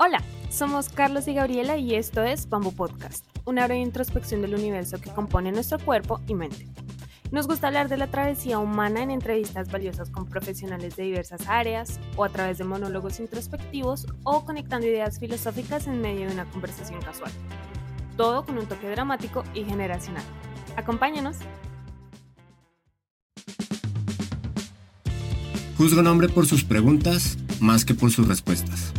Hola, somos Carlos y Gabriela y esto es Bamboo Podcast, una breve introspección del universo que compone nuestro cuerpo y mente. Nos gusta hablar de la travesía humana en entrevistas valiosas con profesionales de diversas áreas, o a través de monólogos introspectivos, o conectando ideas filosóficas en medio de una conversación casual. Todo con un toque dramático y generacional. Acompáñanos. Juzgo un hombre por sus preguntas más que por sus respuestas.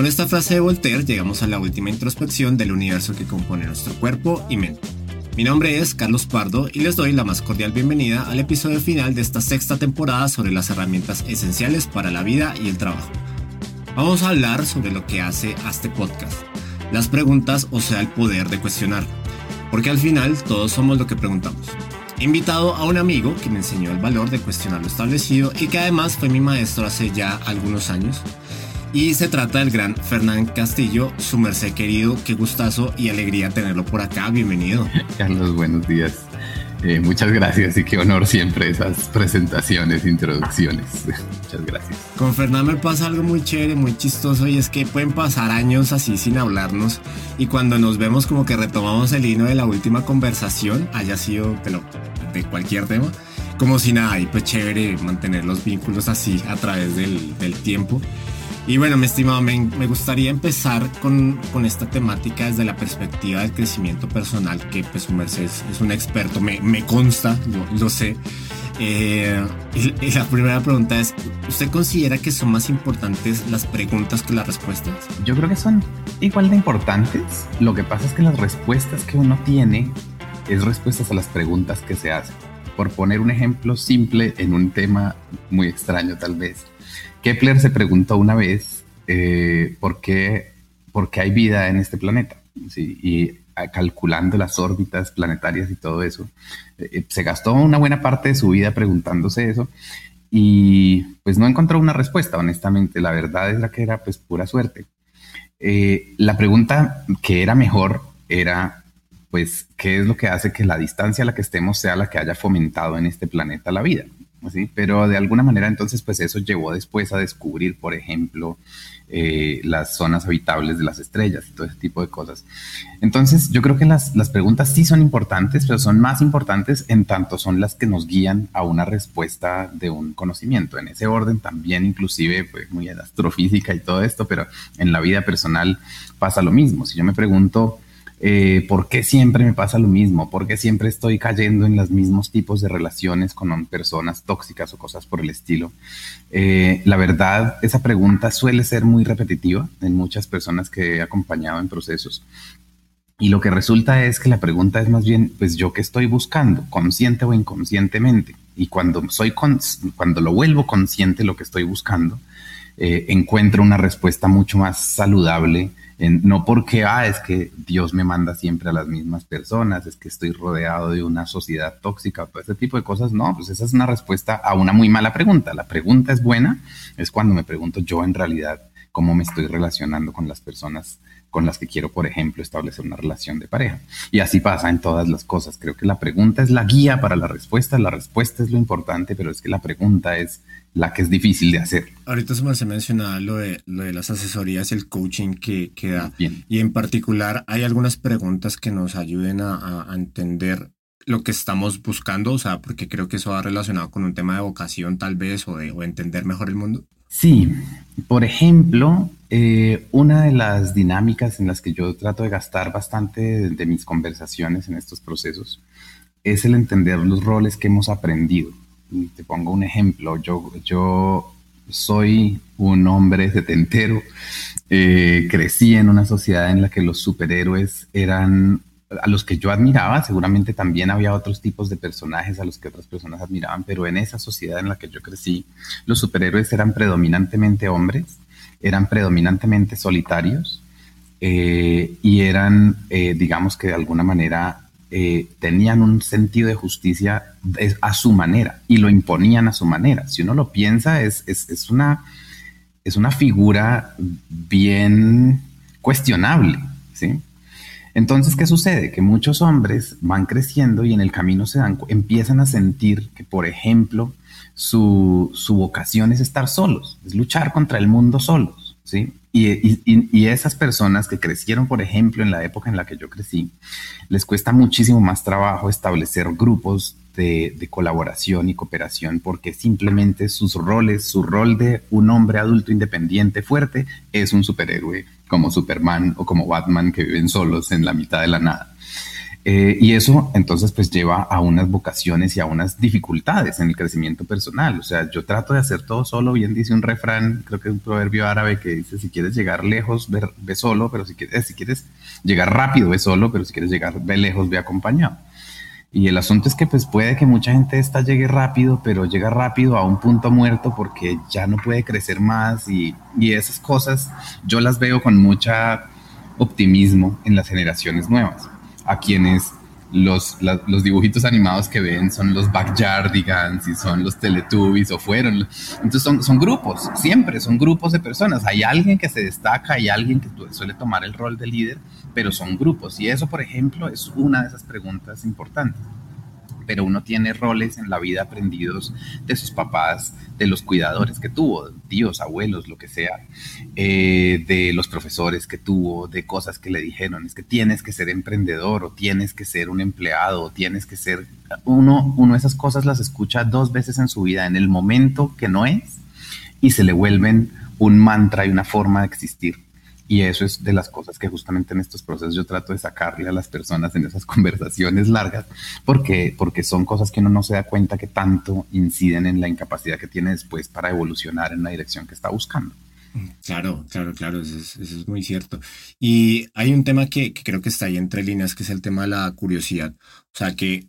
Con esta frase de Voltaire llegamos a la última introspección del universo que compone nuestro cuerpo y mente. Mi nombre es Carlos Pardo y les doy la más cordial bienvenida al episodio final de esta sexta temporada sobre las herramientas esenciales para la vida y el trabajo. Vamos a hablar sobre lo que hace a este podcast, las preguntas o sea el poder de cuestionar, porque al final todos somos lo que preguntamos. He invitado a un amigo que me enseñó el valor de cuestionar lo establecido y que además fue mi maestro hace ya algunos años y se trata del gran Fernán Castillo, su merced querido, qué gustazo y alegría tenerlo por acá, bienvenido. Carlos, buenos días. Eh, muchas gracias y qué honor siempre esas presentaciones, introducciones. Muchas gracias. Con Fernán me pasa algo muy chévere, muy chistoso y es que pueden pasar años así sin hablarnos y cuando nos vemos como que retomamos el hino de la última conversación, haya sido de, de cualquier tema, como si nada, y pues chévere mantener los vínculos así a través del, del tiempo. Y bueno, mi estimado, me, gustaría empezar con, esta temática desde la perspectiva del crecimiento personal, que pues su merced es, un experto, me, consta, lo, sé. Eh, la primera pregunta es, ¿usted considera que son más importantes las preguntas que las respuestas? Yo creo que son igual de importantes. Lo que pasa es que las respuestas que uno tiene es respuestas a las preguntas que se hacen. Por poner un ejemplo simple en un tema muy extraño tal vez Kepler se preguntó una vez eh, por, qué, por, qué, hay vida en este planeta. Y ah, calculando las órbitas planetarias y todo eso, eh, eh, se gastó una buena parte de su vida preguntándose eso y pues no encontró una respuesta, honestamente. La verdad es la que era pues pura suerte. la pregunta que era mejor era pues qué es lo que hace que la distancia a la que estemos sea la que haya fomentado en este planeta la vida. Pero de alguna manera entonces pues eso llevó después a descubrir, por ejemplo, eh, las zonas habitables de las estrellas y todo ese tipo de cosas. Entonces yo creo que las, las, preguntas sí son importantes, pero son más importantes en tanto son las que nos guían a una respuesta de un conocimiento. En ese orden también inclusive pues muy astrofísica y todo esto, pero en la vida personal pasa lo mismo. Si yo me pregunto eh, por qué siempre me pasa lo mismo, por qué siempre estoy cayendo en los mismos tipos de relaciones con personas tóxicas o cosas por el estilo. Eh, la verdad, esa pregunta suele ser muy repetitiva en muchas personas que he acompañado en procesos. Y lo que resulta es que la pregunta es más bien, pues yo qué estoy buscando, consciente o inconscientemente. Y cuando soy cuando lo vuelvo consciente lo que estoy buscando, eh, encuentro una respuesta mucho más saludable no porque, ah, es que Dios me manda siempre a las mismas personas, es que estoy rodeado de una sociedad tóxica, todo ese tipo de cosas, no, pues esa es una respuesta a una muy mala pregunta. La pregunta es buena, es cuando me pregunto yo en realidad cómo me estoy relacionando con las personas con las que quiero, por ejemplo, establecer una relación de pareja. Y así pasa en todas las cosas. Creo que la pregunta es la guía para la respuesta, la respuesta es lo importante, pero es que la pregunta es la que es difícil de hacer. Ahorita se me mencionaba lo de, lo de las asesorías y el coaching que, que da. Y en particular, hay algunas preguntas que nos ayuden a, a, entender lo que estamos buscando, o sea, porque creo que eso va relacionado con un tema de vocación tal vez o de o entender mejor el mundo. Sí, por ejemplo, eh, una de las dinámicas en las que yo trato de gastar bastante de, mis conversaciones en estos procesos es el entender los roles que hemos aprendido. Te pongo un ejemplo, yo, yo soy un hombre setentero, eh, crecí en una sociedad en la que los superhéroes eran a los que yo admiraba, seguramente también había otros tipos de personajes a los que otras personas admiraban, pero en esa sociedad en la que yo crecí, los superhéroes eran predominantemente hombres, eran predominantemente solitarios eh, y eran, eh, digamos que de alguna manera, eh, tenían un sentido de justicia a su manera y lo imponían a su manera. Si uno lo piensa, es, es, una, es una figura bien cuestionable, ¿sí? Entonces, ¿qué sucede? Que muchos hombres van creciendo y en el camino se dan, empiezan a sentir que, por ejemplo, su, su vocación es estar solos, es luchar contra el mundo solos. ¿sí? Y, esas personas que crecieron, por ejemplo, en la época en la que yo crecí, les cuesta muchísimo más trabajo establecer grupos de, colaboración y cooperación porque simplemente sus roles, su rol de un hombre adulto independiente fuerte es un superhéroe como Superman o como Batman que viven solos en la mitad de la nada. Eh, y eso entonces pues lleva a unas vocaciones y a unas dificultades en el crecimiento personal. O sea, yo trato de hacer todo solo, bien dice un refrán, creo que es un proverbio árabe que dice, si quieres llegar lejos, ve, solo, pero si quieres, si quieres llegar rápido, ve solo, pero si quieres llegar ve lejos, ve acompañado. Y el asunto es que pues puede que mucha gente esta llegue rápido, pero llega rápido a un punto muerto porque ya no puede crecer más y, y esas cosas yo las veo con mucha optimismo en las generaciones nuevas. A quienes los, los dibujitos animados que ven son los Backyardigans y son los Teletubbies o fueron. Entonces son, son grupos, siempre son grupos de personas. Hay alguien que se destaca, hay alguien que suele tomar el rol de líder, pero son grupos. Y eso, por ejemplo, es una de esas preguntas importantes pero uno tiene roles en la vida aprendidos de sus papás, de los cuidadores que tuvo, tíos, abuelos, lo que sea, eh, de los profesores que tuvo, de cosas que le dijeron, es que tienes que ser emprendedor o tienes que ser un empleado o tienes que ser... Uno, uno esas cosas las escucha dos veces en su vida, en el momento que no es, y se le vuelven un mantra y una forma de existir. Y eso es de las cosas que justamente en estos procesos yo trato de sacarle a las personas en esas conversaciones largas, porque, porque son cosas que uno no se da cuenta que tanto inciden en la incapacidad que tiene después para evolucionar en la dirección que está buscando. Claro, claro, claro, eso es, muy cierto. Y hay un tema que, que, creo que está ahí entre líneas, que es el tema de la curiosidad. O sea, que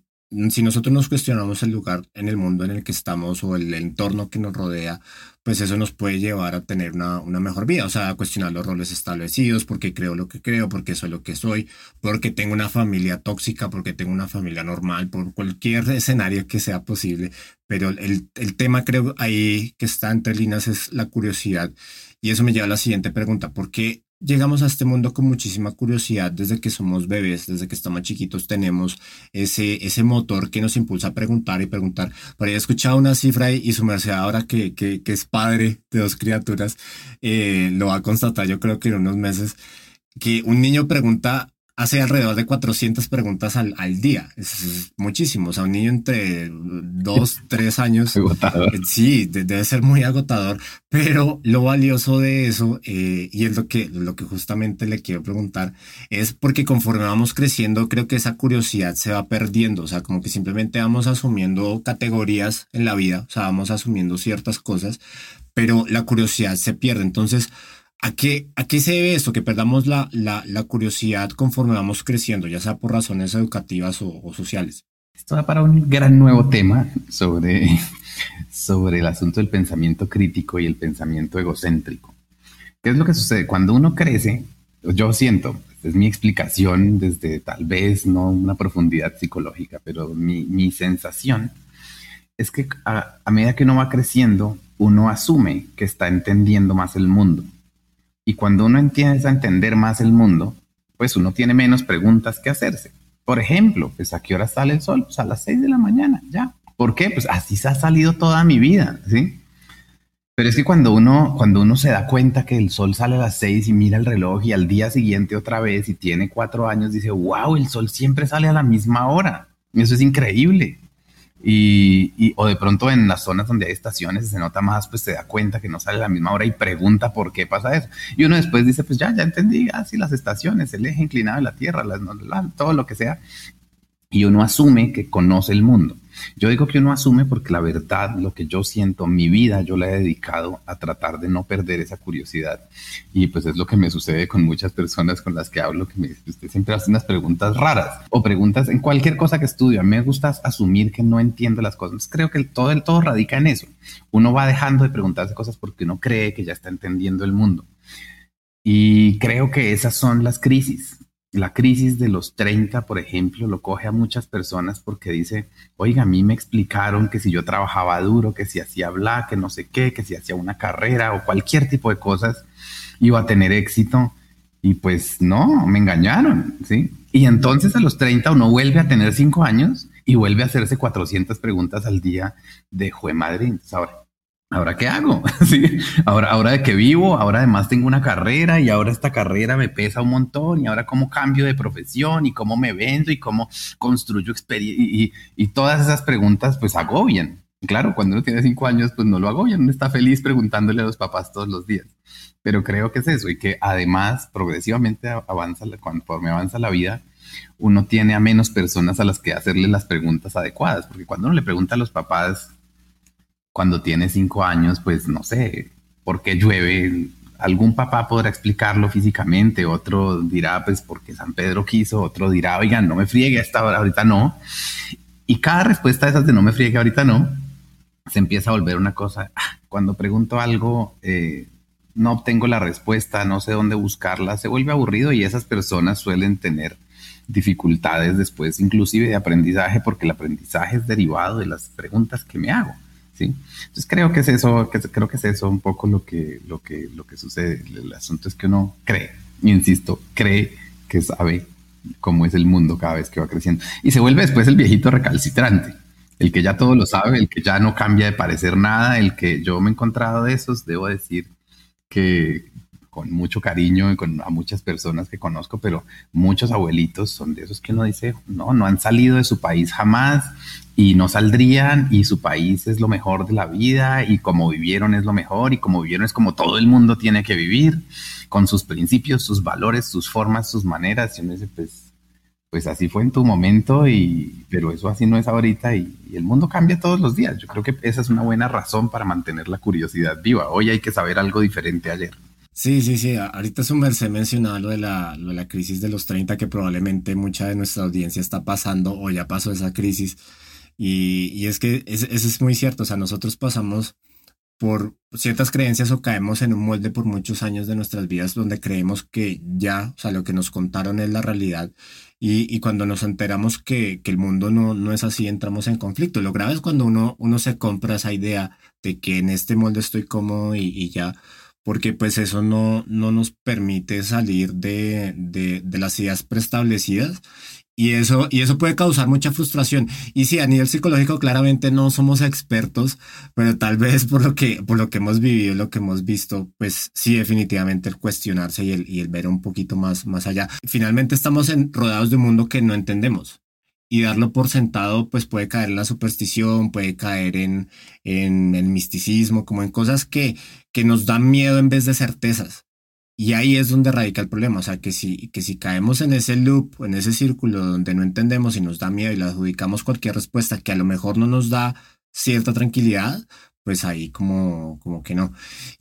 si nosotros nos cuestionamos el lugar en el mundo en el que estamos o el entorno que nos rodea, pues eso nos puede llevar a tener una, una, mejor vida, o sea, a cuestionar los roles establecidos, porque creo lo que creo, porque soy lo que soy, porque tengo una familia tóxica, porque tengo una familia normal, por cualquier escenario que sea posible. Pero el, el tema creo ahí que está entre líneas es la curiosidad. Y eso me lleva a la siguiente pregunta, ¿por qué llegamos a este mundo con muchísima curiosidad desde que somos bebés, desde que estamos chiquitos tenemos ese, ese motor que nos impulsa a preguntar y preguntar. Por ahí he escuchado una cifra y, su merced ahora que, que, que, es padre de dos criaturas, eh, lo va a constatar yo creo que en unos meses, que un niño pregunta hace alrededor de 400 preguntas al, al día. Es, muchísimo. O sea, un niño entre dos, tres años. Agotador. Eh, sí, debe ser muy agotador. Pero lo valioso de eso, eh, y es lo que, lo que justamente le quiero preguntar, es porque conforme vamos creciendo, creo que esa curiosidad se va perdiendo. O sea, como que simplemente vamos asumiendo categorías en la vida. O sea, vamos asumiendo ciertas cosas, pero la curiosidad se pierde. Entonces, ¿A qué, ¿A qué se debe esto? Que perdamos la, la, curiosidad conforme vamos creciendo, ya sea por razones educativas o, sociales. Esto va para un gran nuevo tema sobre, sobre el asunto del pensamiento crítico y el pensamiento egocéntrico. ¿Qué es lo que sucede? Cuando uno crece, yo siento, es mi explicación desde tal vez no una profundidad psicológica, pero mi, mi sensación es que a, a medida que uno va creciendo, uno asume que está entendiendo más el mundo y cuando uno empieza a entender más el mundo, pues uno tiene menos preguntas que hacerse. Por ejemplo, pues a qué hora sale el sol? Pues a las 6 de la mañana, ya. ¿Por qué? Pues así se ha salido toda mi vida, ¿sí? Pero es que cuando uno, cuando uno se da cuenta que el sol sale a las 6 y mira el reloj y al día siguiente otra vez y tiene cuatro años, dice, wow, el sol siempre sale a la misma hora. Eso es increíble. Y, o de pronto en las zonas donde hay estaciones se nota más, pues se da cuenta que no sale a la misma hora y pregunta por qué pasa eso. Y uno después dice, pues ya, ya entendí, así las estaciones, el eje inclinado de la Tierra, todo lo que sea. Y uno asume que conoce el mundo. Yo digo que uno asume porque la verdad, lo que yo siento, mi vida, yo la he dedicado a tratar de no perder esa curiosidad. Y pues es lo que me sucede con muchas personas con las que hablo, que me usted siempre hace unas preguntas raras o preguntas en cualquier cosa que estudio. A mí me gusta asumir que no entiendo las cosas. Creo que todo el todo radica en eso. Uno va dejando de preguntarse cosas porque uno cree que ya está entendiendo el mundo. Y creo que esas son las crisis la crisis de los 30, por ejemplo, lo coge a muchas personas porque dice, oiga, a mí me explicaron que si yo trabajaba duro, que si hacía bla, que no sé qué, que si hacía una carrera o cualquier tipo de cosas, iba a tener éxito. Y pues no, me engañaron, ¿sí? Y entonces a los 30 uno vuelve a tener 5 años y vuelve a hacerse 400 preguntas al día de Jue Madrid. ahora, ¿ahora qué hago? ¿Sí? Ahora, ahora de que vivo, ahora además tengo una carrera y ahora esta carrera me pesa un montón y ahora cómo cambio de profesión y cómo me vendo y cómo construyo experiencia y, y, todas esas preguntas pues agobian. Claro, cuando uno tiene cinco años pues no lo agobian, uno está feliz preguntándole a los papás todos los días. Pero creo que es eso y que además progresivamente avanza, conforme avanza la vida, uno tiene a menos personas a las que hacerle las preguntas adecuadas, porque cuando uno le pregunta a los papás cuando tiene cinco años, pues no sé, ¿por qué llueve? Algún papá podrá explicarlo físicamente, otro dirá, pues porque San Pedro quiso, otro dirá, oigan, no me friegue esta hora, ahorita no. Y cada respuesta de esas de no me friegue ahorita no, se empieza a volver una cosa. Ah, cuando pregunto algo, eh, no obtengo la respuesta, no sé dónde buscarla, se vuelve aburrido y esas personas suelen tener dificultades después, inclusive de aprendizaje, porque el aprendizaje es derivado de las preguntas que me hago. Entonces creo que es eso, que, creo que es eso un poco lo que, lo que, lo que sucede. El asunto es que uno cree, insisto, cree que sabe cómo es el mundo cada vez que va creciendo. Y se vuelve después el viejito recalcitrante, el que ya todo lo sabe, el que ya no cambia de parecer nada, el que yo me he encontrado de esos, debo decir que con mucho cariño y con a muchas personas que conozco, pero muchos abuelitos son de esos que uno dice, no, no han salido de su país jamás y no saldrían y su país es lo mejor de la vida y como vivieron es lo mejor y como vivieron es como todo el mundo tiene que vivir con sus principios, sus valores, sus formas, sus maneras. Y uno dice, pues, pues así fue en tu momento y pero eso así no es ahorita y, y, el mundo cambia todos los días. Yo creo que esa es una buena razón para mantener la curiosidad viva. Hoy hay que saber algo diferente ayer. Sí, sí, sí. Ahorita su merced mencionaba lo de, la, lo de la crisis de los 30, que probablemente mucha de nuestra audiencia está pasando o ya pasó esa crisis. Y, y es que eso es muy cierto. O sea, nosotros pasamos por ciertas creencias o caemos en un molde por muchos años de nuestras vidas donde creemos que ya, o sea, lo que nos contaron es la realidad. Y, y cuando nos enteramos que, que el mundo no, no, es así, entramos en conflicto. Lo grave es cuando uno, uno se compra esa idea de que en este molde estoy cómodo y, y ya porque pues eso no, no nos permite salir de, de, de, las ideas preestablecidas y eso, y eso puede causar mucha frustración. Y sí, a nivel psicológico claramente no somos expertos, pero tal vez por lo que, por lo que hemos vivido, lo que hemos visto, pues sí, definitivamente el cuestionarse y el, y el ver un poquito más, más allá. Finalmente estamos en, rodeados de un mundo que no entendemos y darlo por sentado, pues puede caer en la superstición, puede caer en, en el misticismo, como en cosas que, que nos dan miedo en vez de certezas. Y ahí es donde radica el problema, o sea, que si, que si caemos en ese loop, en ese círculo donde no entendemos y nos da miedo y le adjudicamos cualquier respuesta que a lo mejor no nos da cierta tranquilidad, pues ahí como, como que no.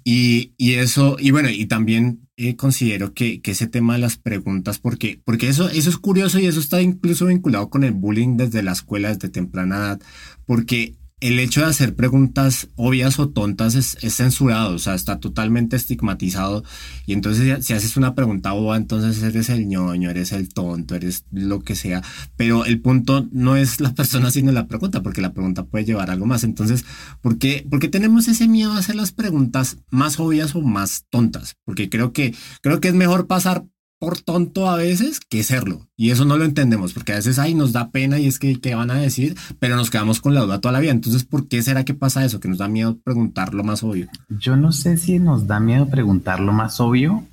Y, y eso, y bueno, y también eh, considero que, que, ese tema de las preguntas, porque, porque eso, eso es curioso y eso está incluso vinculado con el bullying desde la escuela, desde temprana edad, porque el hecho de hacer preguntas obvias o tontas es, censurado, o sea, está totalmente estigmatizado. Y entonces, si haces una pregunta boba, entonces eres el ñoño, eres el tonto, eres lo que sea. Pero el punto no es la persona, sino la pregunta, porque la pregunta puede llevar algo más. Entonces, ¿por qué, ¿por qué tenemos ese miedo a hacer las preguntas más obvias o más tontas? Porque creo que, creo que es mejor pasar por tonto a veces que serlo. Y eso no lo entendemos, porque a veces ahí nos da pena y es que van a decir, pero nos quedamos con la duda toda la vida. Entonces, ¿por qué será que pasa eso? Que nos da miedo preguntar lo más obvio. Yo no sé si nos da miedo preguntar lo más obvio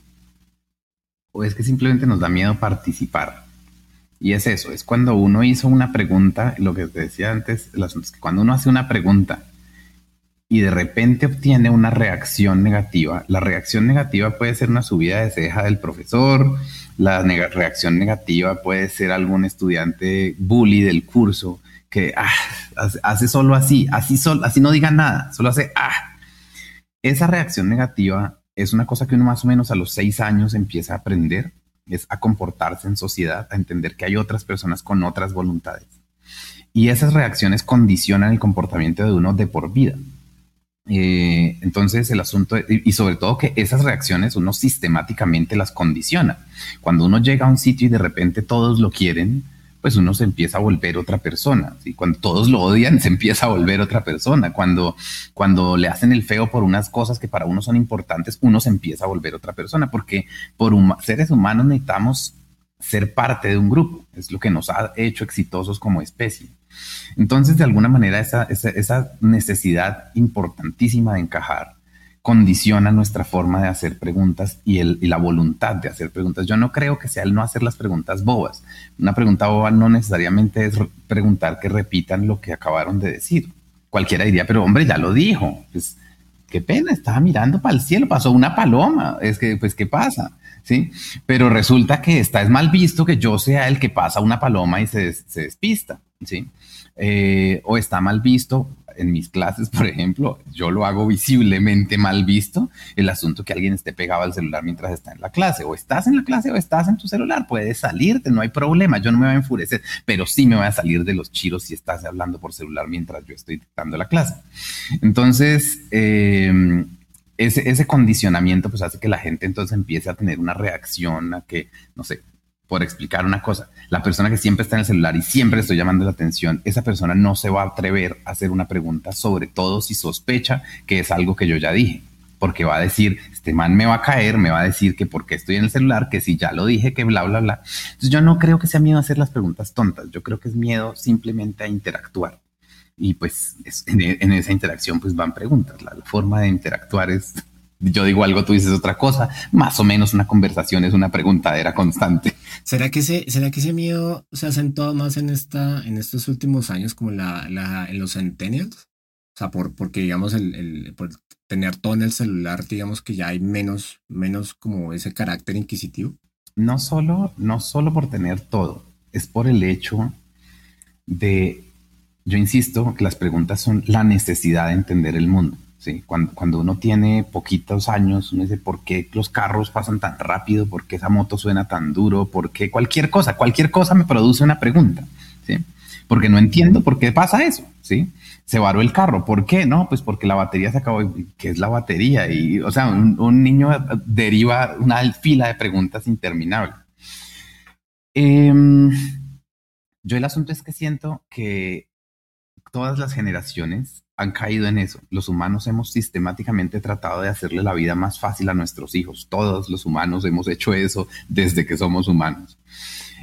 o es que simplemente nos da miedo participar. Y es eso, es cuando uno hizo una pregunta, lo que te decía antes, cuando uno hace una pregunta y de repente obtiene una reacción negativa, la reacción negativa puede ser una subida de ceja del profesor, la reacción negativa puede ser algún estudiante bully del curso que ah, hace solo así, así, solo, así no diga nada, solo hace ah. Esa reacción negativa es una cosa que uno más o menos a los seis años empieza a aprender, es a comportarse en sociedad, a entender que hay otras personas con otras voluntades. Y esas reacciones condicionan el comportamiento de uno de por vida. Eh, entonces el asunto, y sobre todo que esas reacciones uno sistemáticamente las condiciona. Cuando uno llega a un sitio y de repente todos lo quieren, pues uno se empieza a volver otra persona. ¿sí? Cuando todos lo odian, se empieza a volver otra persona. Cuando, cuando le hacen el feo por unas cosas que para uno son importantes, uno se empieza a volver otra persona, porque por seres humanos necesitamos ser parte de un grupo. Es lo que nos ha hecho exitosos como especie. Entonces, de alguna manera, esa, necesidad importantísima de encajar condiciona nuestra forma de hacer preguntas y, la voluntad de hacer preguntas. Yo no creo que sea el no hacer las preguntas bobas. Una pregunta boba no necesariamente es preguntar que repitan lo que acabaron de decir. Cualquiera diría, pero hombre, ya lo dijo. Pues, qué pena, estaba mirando para el cielo, pasó una paloma. Es que, pues, ¿qué pasa? ¿Sí? Pero resulta que está es mal visto que yo sea el que pasa una paloma y se despista. ¿Sí? Eh, o está mal visto en mis clases, por ejemplo, yo lo hago visiblemente mal visto, el asunto que alguien esté pegado al celular mientras está en la clase, o estás en la clase o estás en tu celular, puedes salirte, no hay problema, yo no me voy a enfurecer, pero sí me voy a salir de los chiros si estás hablando por celular mientras yo estoy dictando la clase. Entonces, eh, ese, ese, condicionamiento pues hace que la gente entonces empiece a tener una reacción a que, no sé, por explicar una cosa. La persona que siempre está en el celular y siempre estoy llamando la atención, esa persona no se va a atrever a hacer una pregunta, sobre todo si sospecha que es algo que yo ya dije, porque va a decir, este man me va a caer, me va a decir que porque estoy en el celular, que si ya lo dije, que bla, bla, bla. Entonces yo no creo que sea miedo a hacer las preguntas tontas, yo creo que es miedo simplemente a interactuar. Y pues en, esa interacción pues van preguntas, la forma de interactuar es yo digo algo, tú dices otra cosa, más o menos una conversación es una preguntadera constante. ¿Será que ese, será que ese miedo se acentuado más en esta, en estos últimos años, como la, la, en los centennials? O sea, por, porque digamos el, el, por tener todo en el celular, digamos que ya hay menos, menos como ese carácter inquisitivo. No solo, no solo por tener todo, es por el hecho de, yo insisto, que las preguntas son la necesidad de entender el mundo. Sí, cuando, cuando uno tiene poquitos años, uno dice, ¿por qué los carros pasan tan rápido? ¿Por qué esa moto suena tan duro? ¿Por qué cualquier cosa? Cualquier cosa me produce una pregunta, ¿sí? Porque no entiendo por qué pasa eso, ¿sí? Se varó el carro, ¿por qué? No, pues porque la batería se acabó. ¿Qué es la batería? Y, o sea, un, niño deriva una fila de preguntas interminables. Em, yo el asunto es que siento que todas las generaciones han caído en eso. Los humanos hemos sistemáticamente tratado de hacerle la vida más fácil a nuestros hijos. Todos los humanos hemos hecho eso desde que somos humanos.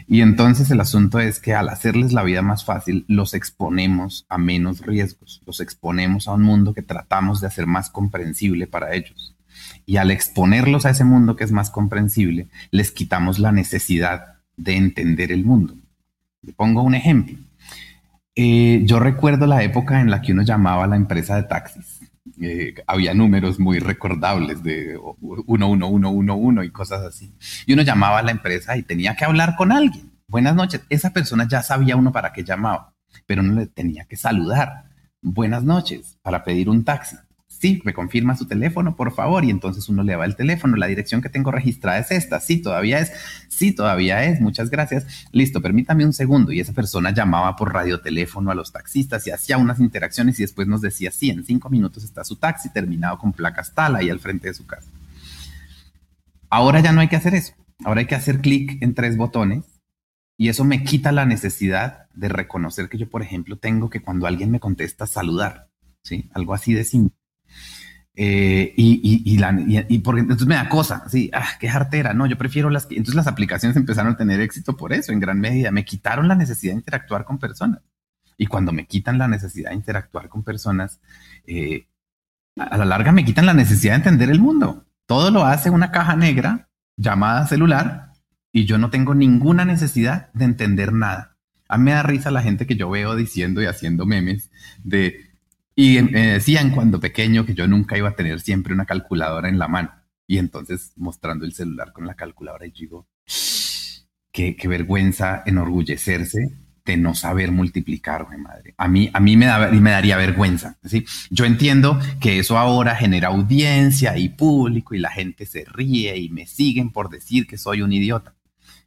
Y entonces el asunto es que al hacerles la vida más fácil, los exponemos a menos riesgos, los exponemos a un mundo que tratamos de hacer más comprensible para ellos. Y al exponerlos a ese mundo que es más comprensible, les quitamos la necesidad de entender el mundo. Le pongo un ejemplo. Eh, yo recuerdo la época en la que uno llamaba a la empresa de taxis. Eh, había números muy recordables de 11111 y cosas así. Y uno llamaba a la empresa y tenía que hablar con alguien. Buenas noches. Esa persona ya sabía uno para qué llamaba, pero uno le tenía que saludar. Buenas noches para pedir un taxi sí, me confirma su teléfono, por favor. Y entonces uno le va el teléfono, la dirección que tengo registrada es esta, sí, todavía es, sí, todavía es, muchas gracias. Listo, permítame un segundo. Y esa persona llamaba por radioteléfono a los taxistas y hacía unas interacciones y después nos decía, sí, en cinco minutos está su taxi terminado con placas tal ahí al frente de su casa. Ahora ya no hay que hacer eso. Ahora hay que hacer clic en tres botones y eso me quita la necesidad de reconocer que yo, por ejemplo, tengo que cuando alguien me contesta saludar, ¿sí? Algo así de simple. Eh, y, y, la, y, porque entonces me da cosa, sí, ah, qué jartera, no, yo prefiero las que, entonces las aplicaciones empezaron a tener éxito por eso, en gran medida, me quitaron la necesidad de interactuar con personas. Y cuando me quitan la necesidad de interactuar con personas, eh, a la larga me quitan la necesidad de entender el mundo. Todo lo hace una caja negra llamada celular y yo no tengo ninguna necesidad de entender nada. A mí me da risa la gente que yo veo diciendo y haciendo memes de y me decían cuando pequeño que yo nunca iba a tener siempre una calculadora en la mano. Y entonces mostrando el celular con la calculadora y digo, qué, qué vergüenza enorgullecerse de no saber multiplicar, güey, madre. A mí, a mí me, da, me daría vergüenza. ¿sí? Yo entiendo que eso ahora genera audiencia y público y la gente se ríe y me siguen por decir que soy un idiota.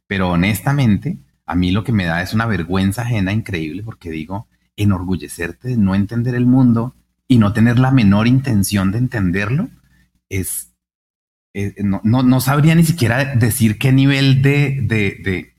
Pero honestamente, a mí lo que me da es una vergüenza ajena increíble porque digo, enorgullecerte de no entender el mundo y no tener la menor intención de entenderlo, es, eh, no, no, sabría ni siquiera decir qué nivel de, de, de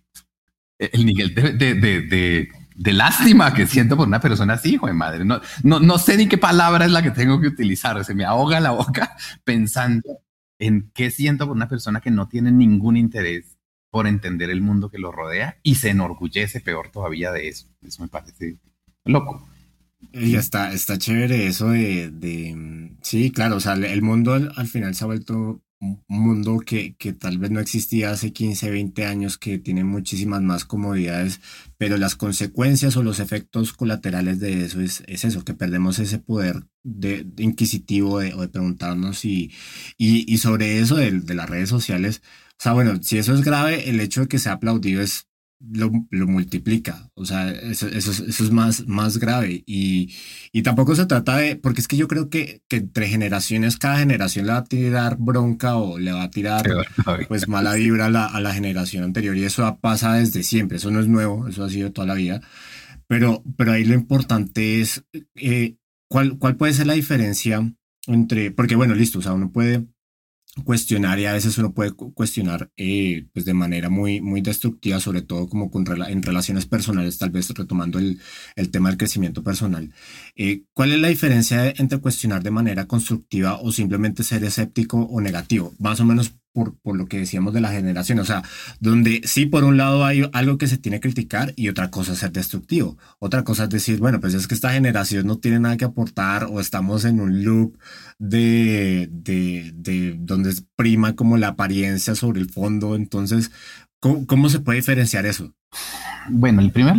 el nivel de, de, de, lástima que siento por una persona así, hijo de madre. No, no, no sé ni qué palabra es la que tengo que utilizar. Se me ahoga la boca pensando en qué siento por una persona que no tiene ningún interés por entender el mundo que lo rodea y se enorgullece peor todavía de eso. Eso me parece loco. Y está, está chévere eso de, sí, claro, o sea, el mundo al, final se ha vuelto un mundo que, que, tal vez no existía hace 15, 20 años, que tiene muchísimas más comodidades, pero las consecuencias o los efectos colaterales de eso es, es eso, que perdemos ese poder de, inquisitivo de, o de preguntarnos y, y, y sobre eso de, de las redes sociales, o sea, bueno, si eso es grave, el hecho de que sea aplaudido es lo, lo, multiplica. O sea, eso, eso, eso, es más, más grave. Y, y tampoco se trata de, porque es que yo creo que, que, entre generaciones, cada generación le va a tirar bronca o le va a tirar pues mala vibra a la, a la generación anterior. Y eso pasa desde siempre. Eso no es nuevo, eso ha sido toda la vida. Pero, pero ahí lo importante es eh, cuál, cuál puede ser la diferencia entre, porque bueno, listo, o sea, uno puede cuestionar y a veces uno puede cuestionar eh, pues de manera muy, muy destructiva, sobre todo como con en relaciones personales, tal vez retomando el, el tema del crecimiento personal. Eh, ¿Cuál es la diferencia entre cuestionar de manera constructiva o simplemente ser escéptico o negativo? Más o menos por, por, lo que decíamos de la generación, o sea, donde sí, por un lado hay algo que se tiene que criticar y otra cosa es ser destructivo. Otra cosa es decir, bueno, pues es que esta generación no tiene nada que aportar o estamos en un loop de, de, de donde prima como la apariencia sobre el fondo. Entonces, ¿cómo, cómo se puede diferenciar eso? Bueno, el primer,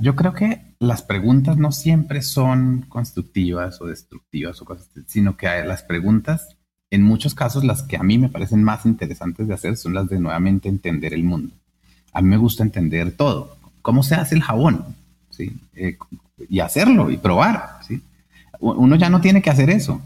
yo creo que las preguntas no siempre son constructivas o destructivas o cosas, sino que las preguntas en muchos casos, las que a mí me parecen más interesantes de hacer son las de nuevamente entender el mundo. A mí me gusta entender todo. ¿Cómo se hace el jabón? ¿Sí? Eh, y hacerlo y probar. ¿sí? Uno ya no tiene que hacer eso.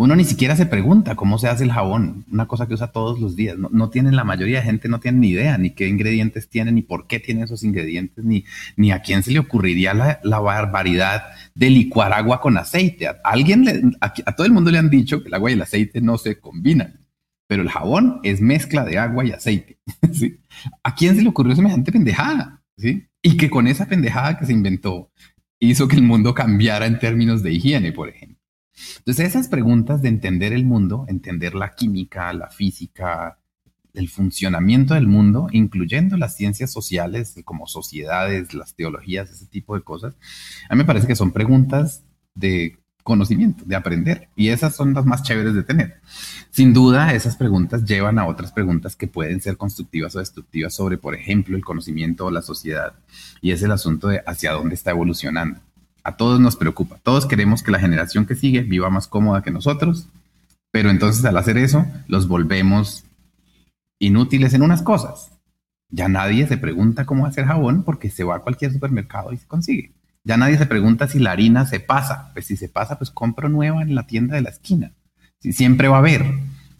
Uno ni siquiera se pregunta cómo se hace el jabón, una cosa que usa todos los días. No, no tienen, la mayoría de gente no tiene ni idea ni qué ingredientes tiene, ni por qué tiene esos ingredientes, ni, ni a quién se le ocurriría la, barbaridad de licuar agua con aceite. A, alguien a, todo el mundo le han dicho que el agua y el aceite no se combinan, pero el jabón es mezcla de agua y aceite. ¿A quién se le ocurrió semejante pendejada? ¿sí? Y que con esa pendejada que se inventó hizo que el mundo cambiara en términos de higiene, por ejemplo. Entonces, esas preguntas de entender el mundo, entender la química, la física, el funcionamiento del mundo, incluyendo las ciencias sociales como sociedades, las teologías, ese tipo de cosas, a mí me parece que son preguntas de conocimiento, de aprender. Y esas son las más chéveres de tener. Sin duda, esas preguntas llevan a otras preguntas que pueden ser constructivas o destructivas sobre, por ejemplo, el conocimiento o la sociedad. Y es el asunto de hacia dónde está evolucionando. A todos nos preocupa. Todos queremos que la generación que sigue viva más cómoda que nosotros, pero entonces al hacer eso los volvemos inútiles en unas cosas. Ya nadie se pregunta cómo hacer jabón porque se va a cualquier supermercado y se consigue. Ya nadie se pregunta si la harina se pasa. Pues si se pasa, pues compro nueva en la tienda de la esquina. Si siempre va a haber.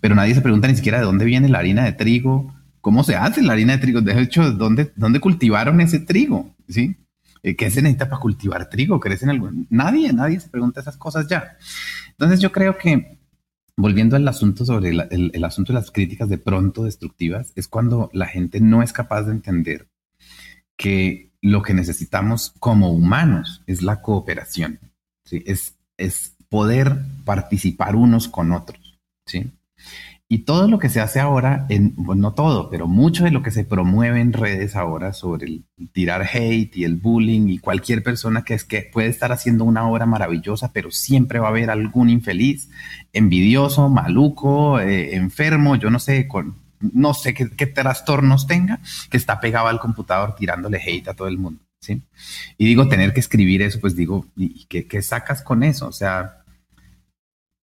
Pero nadie se pregunta ni siquiera de dónde viene la harina de trigo, cómo se hace la harina de trigo. De hecho, ¿dónde, dónde cultivaron ese trigo? ¿Sí? Eh, ¿Qué se necesita para cultivar trigo? ¿Crecen algún? Nadie, nadie se pregunta esas cosas ya. Entonces yo creo que, volviendo al asunto sobre el, el asunto de las críticas de pronto destructivas, es cuando la gente no es capaz de entender que lo que necesitamos como humanos es la cooperación, ¿sí? es, es poder participar unos con otros. ¿sí? Y todo lo que se hace ahora, en, bueno, no todo, pero mucho de lo que se promueve en redes ahora sobre el tirar hate y el bullying y cualquier persona que es que puede estar haciendo una obra maravillosa, pero siempre va a haber algún infeliz, envidioso, maluco, eh, enfermo, yo no sé, con no sé qué, trastornos tenga, que está pegado al computador tirándole hate a todo el mundo. ¿sí? Y digo, tener que escribir eso, pues digo, ¿y qué, qué sacas con eso? O sea,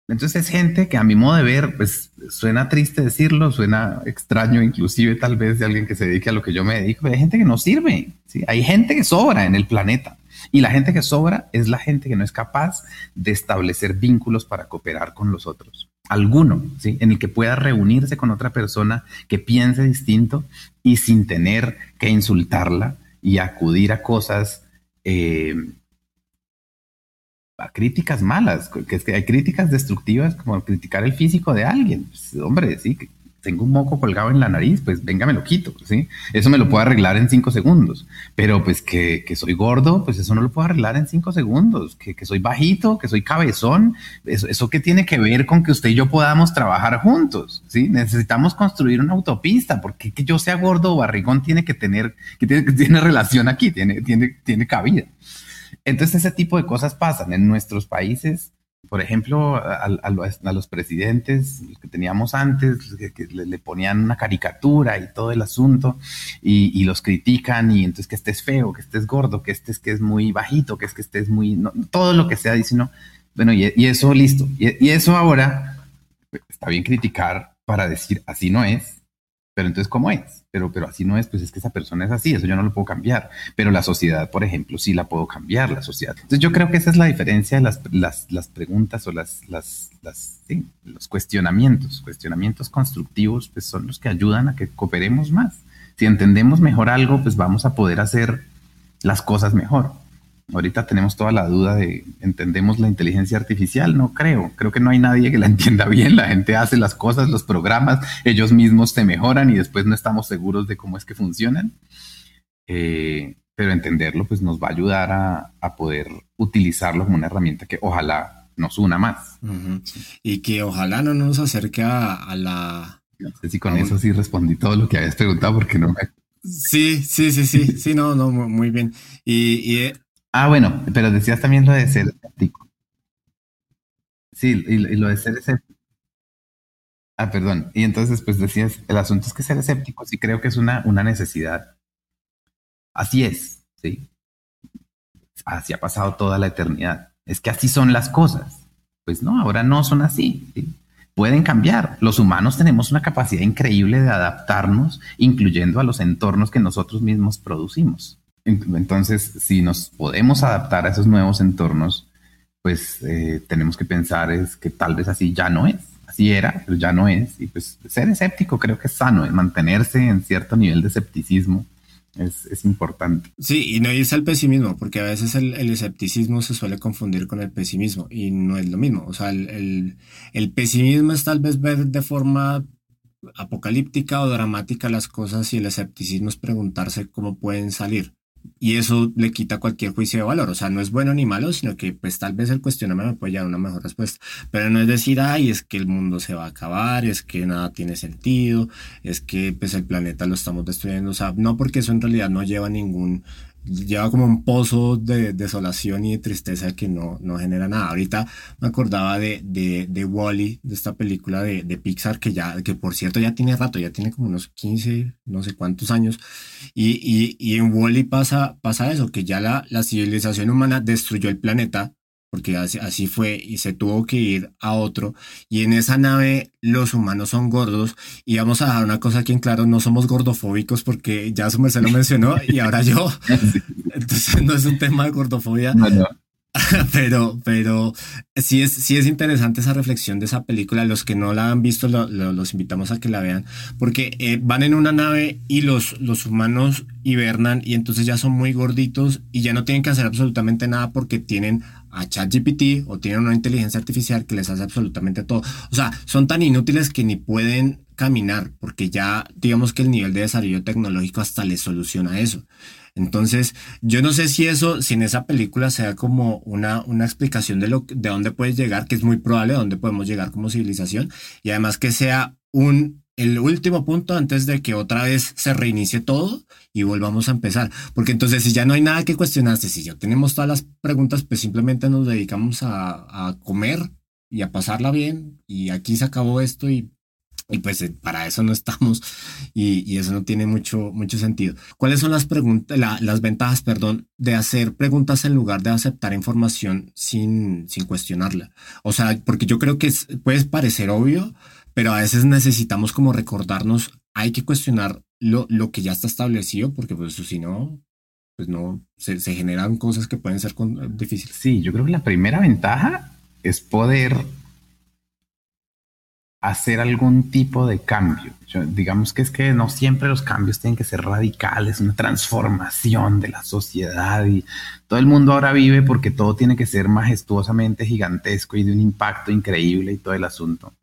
entonces es gente que a mi modo de ver, pues suena triste decirlo, suena extraño inclusive tal vez de alguien que se dedique a lo que yo me dedico, pero hay gente que no sirve, hay gente que sobra en el planeta y la gente que sobra es la gente que no es capaz de establecer vínculos para cooperar con los otros. Alguno, ¿sí? En el que pueda reunirse con otra persona que piense distinto y sin tener que insultarla y acudir a cosas eh, a críticas malas, que es que hay críticas destructivas como criticar el físico de alguien. Pues, hombre, sí, tengo un moco colgado en la nariz, pues venga, me lo quito, ¿sí? Eso me lo puedo arreglar en cinco segundos. Pero pues que, que soy gordo, pues eso no lo puedo arreglar en cinco segundos. Que, que soy bajito, que soy cabezón, eso, eso que tiene que ver con que usted y yo podamos trabajar juntos, ¿sí? Necesitamos construir una autopista, porque que yo sea gordo o barrigón tiene que tener, que tiene, que tiene relación aquí, tiene, tiene, tiene cabida. Entonces ese tipo de cosas pasan en nuestros países. Por ejemplo, a, los, presidentes que teníamos antes, que, le, ponían una caricatura y todo el asunto, y, los critican, y entonces que estés feo, que estés gordo, que estés que es muy bajito, que es que estés muy... todo lo que sea, dice no. Bueno, y, eso listo. y eso ahora está bien criticar para decir así no es, pero entonces, ¿cómo es? Pero, pero así no es, pues es que esa persona es así, eso yo no lo puedo cambiar. Pero la sociedad, por ejemplo, sí la puedo cambiar, la sociedad. Entonces yo creo que esa es la diferencia de las, las, las preguntas o las, las, las los cuestionamientos. Cuestionamientos constructivos, pues son los que ayudan a que cooperemos más. Si entendemos mejor algo, pues vamos a poder hacer las cosas mejor. Ahorita tenemos toda la duda de, ¿entendemos la inteligencia artificial? No creo. Creo que no hay nadie que la entienda bien. La gente hace las cosas, los programas, ellos mismos se mejoran y después no estamos seguros de cómo es que funcionan. Eh, pero entenderlo pues nos va a ayudar a, poder utilizarlo como una herramienta que ojalá nos una más. Y que ojalá no nos acerque a, la... No sé si con eso sí respondí todo lo que habías preguntado porque no me... Sí, sí, sí, sí, sí, no, no, muy bien. Y, y Ah, bueno, pero decías también lo de ser escéptico. Sí, y, lo de ser escéptico. Ah, perdón. Y entonces, pues decías, el asunto es que ser escéptico sí creo que es una, una necesidad. Así es, sí. Así ha pasado toda la eternidad. Es que así son las cosas. Pues no, ahora no son así. Pueden cambiar. Los humanos tenemos una capacidad increíble de adaptarnos, incluyendo a los entornos que nosotros mismos producimos. Entonces, si nos podemos adaptar a esos nuevos entornos, pues eh, tenemos que pensar es que tal vez así ya no es. Así era, pero ya no es. Y pues ser escéptico creo que es sano, mantenerse en cierto nivel de escepticismo es, importante. Sí, y no es el pesimismo, porque a veces el, escepticismo se suele confundir con el pesimismo y no es lo mismo. O sea, el, el pesimismo es tal vez ver de forma apocalíptica o dramática las cosas y el escepticismo es preguntarse cómo pueden salir y eso le quita cualquier juicio de valor. O sea, no es bueno ni malo, sino que pues tal vez el cuestionamiento me puede llevar a una mejor respuesta. Pero no es decir, ay, es que el mundo se va a acabar, es que nada tiene sentido, es que pues el planeta lo estamos destruyendo. O sea, no porque eso en realidad no lleva ningún lleva como un pozo de desolación y de tristeza que no, no genera nada. Ahorita me acordaba de, de, de Wally, de esta película de, de, Pixar, que ya, que por cierto ya tiene rato, ya tiene como unos 15, no sé cuántos años. Y, y, y en Wally pasa, pasa eso, que ya la, la civilización humana destruyó el planeta porque así, fue y se tuvo que ir a otro. Y en esa nave los humanos son gordos. Y vamos a dejar una cosa aquí en claro, no somos gordofóbicos porque ya su merced lo mencionó y ahora yo. Entonces no es un tema de gordofobia. pero, pero sí es, sí es interesante esa reflexión de esa película. Los que no la han visto, los invitamos a que la vean, porque eh, van en una nave y los, los humanos hibernan y entonces ya son muy gorditos y ya no tienen que hacer absolutamente nada porque tienen a ChatGPT o tienen una inteligencia artificial que les hace absolutamente todo. O sea, son tan inútiles que ni pueden caminar porque ya digamos que el nivel de desarrollo tecnológico hasta les soluciona eso. Entonces, yo no sé si eso, si en esa película sea como una, una explicación de lo de dónde puedes llegar, que es muy probable, dónde podemos llegar como civilización, y además que sea un el último punto antes de que otra vez se reinicie todo y volvamos a empezar. Porque entonces si ya no hay nada que cuestionarse, si ya tenemos todas las preguntas, pues simplemente nos dedicamos a, comer y a pasarla bien y aquí se acabó esto y, y pues eh, para eso no estamos y, eso no tiene mucho, mucho sentido. ¿Cuáles son las preguntas, las ventajas, perdón, de hacer preguntas en lugar de aceptar información sin, sin cuestionarla? O sea, porque yo creo que puede parecer obvio, pero a veces necesitamos como recordarnos, hay que cuestionar lo, lo que ya está establecido, porque pues si no, pues no, se, generan cosas que pueden ser difíciles. Sí, yo creo que la primera ventaja es poder hacer algún tipo de cambio. digamos que es que no siempre los cambios tienen que ser radicales, una transformación de la sociedad y todo el mundo ahora vive porque todo tiene que ser majestuosamente gigantesco y de un impacto increíble y todo el asunto.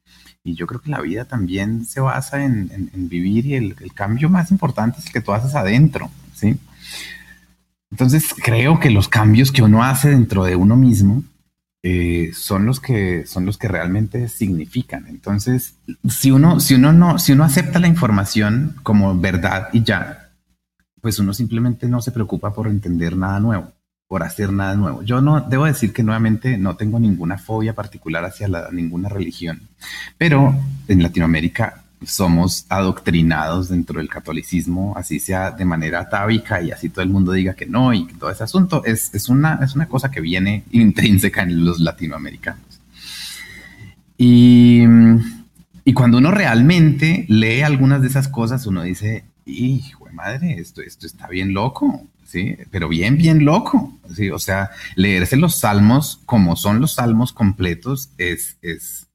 Y yo creo que la vida también se basa en, vivir y el, cambio más importante es el que tú haces adentro, ¿sí? Entonces creo que los cambios que uno hace dentro de uno mismo eh, son los que son los que realmente significan. Entonces, si uno, si uno no, si uno acepta la información como verdad y ya, pues uno simplemente no se preocupa por entender nada nuevo por hacer nada nuevo. Yo no debo decir que nuevamente no tengo ninguna fobia particular hacia ninguna religión, pero en Latinoamérica somos adoctrinados dentro del catolicismo, así sea de manera atávica y así todo el mundo diga que no y todo ese asunto es, es, una, es una cosa que viene intrínseca en los latinoamericanos. Y, y cuando uno realmente lee algunas de esas cosas, uno dice, hijo de madre, esto, esto está bien loco. ¿Sí? Pero bien, bien loco, ¿sí? O sea, leerse los salmos como son los salmos completos es, es,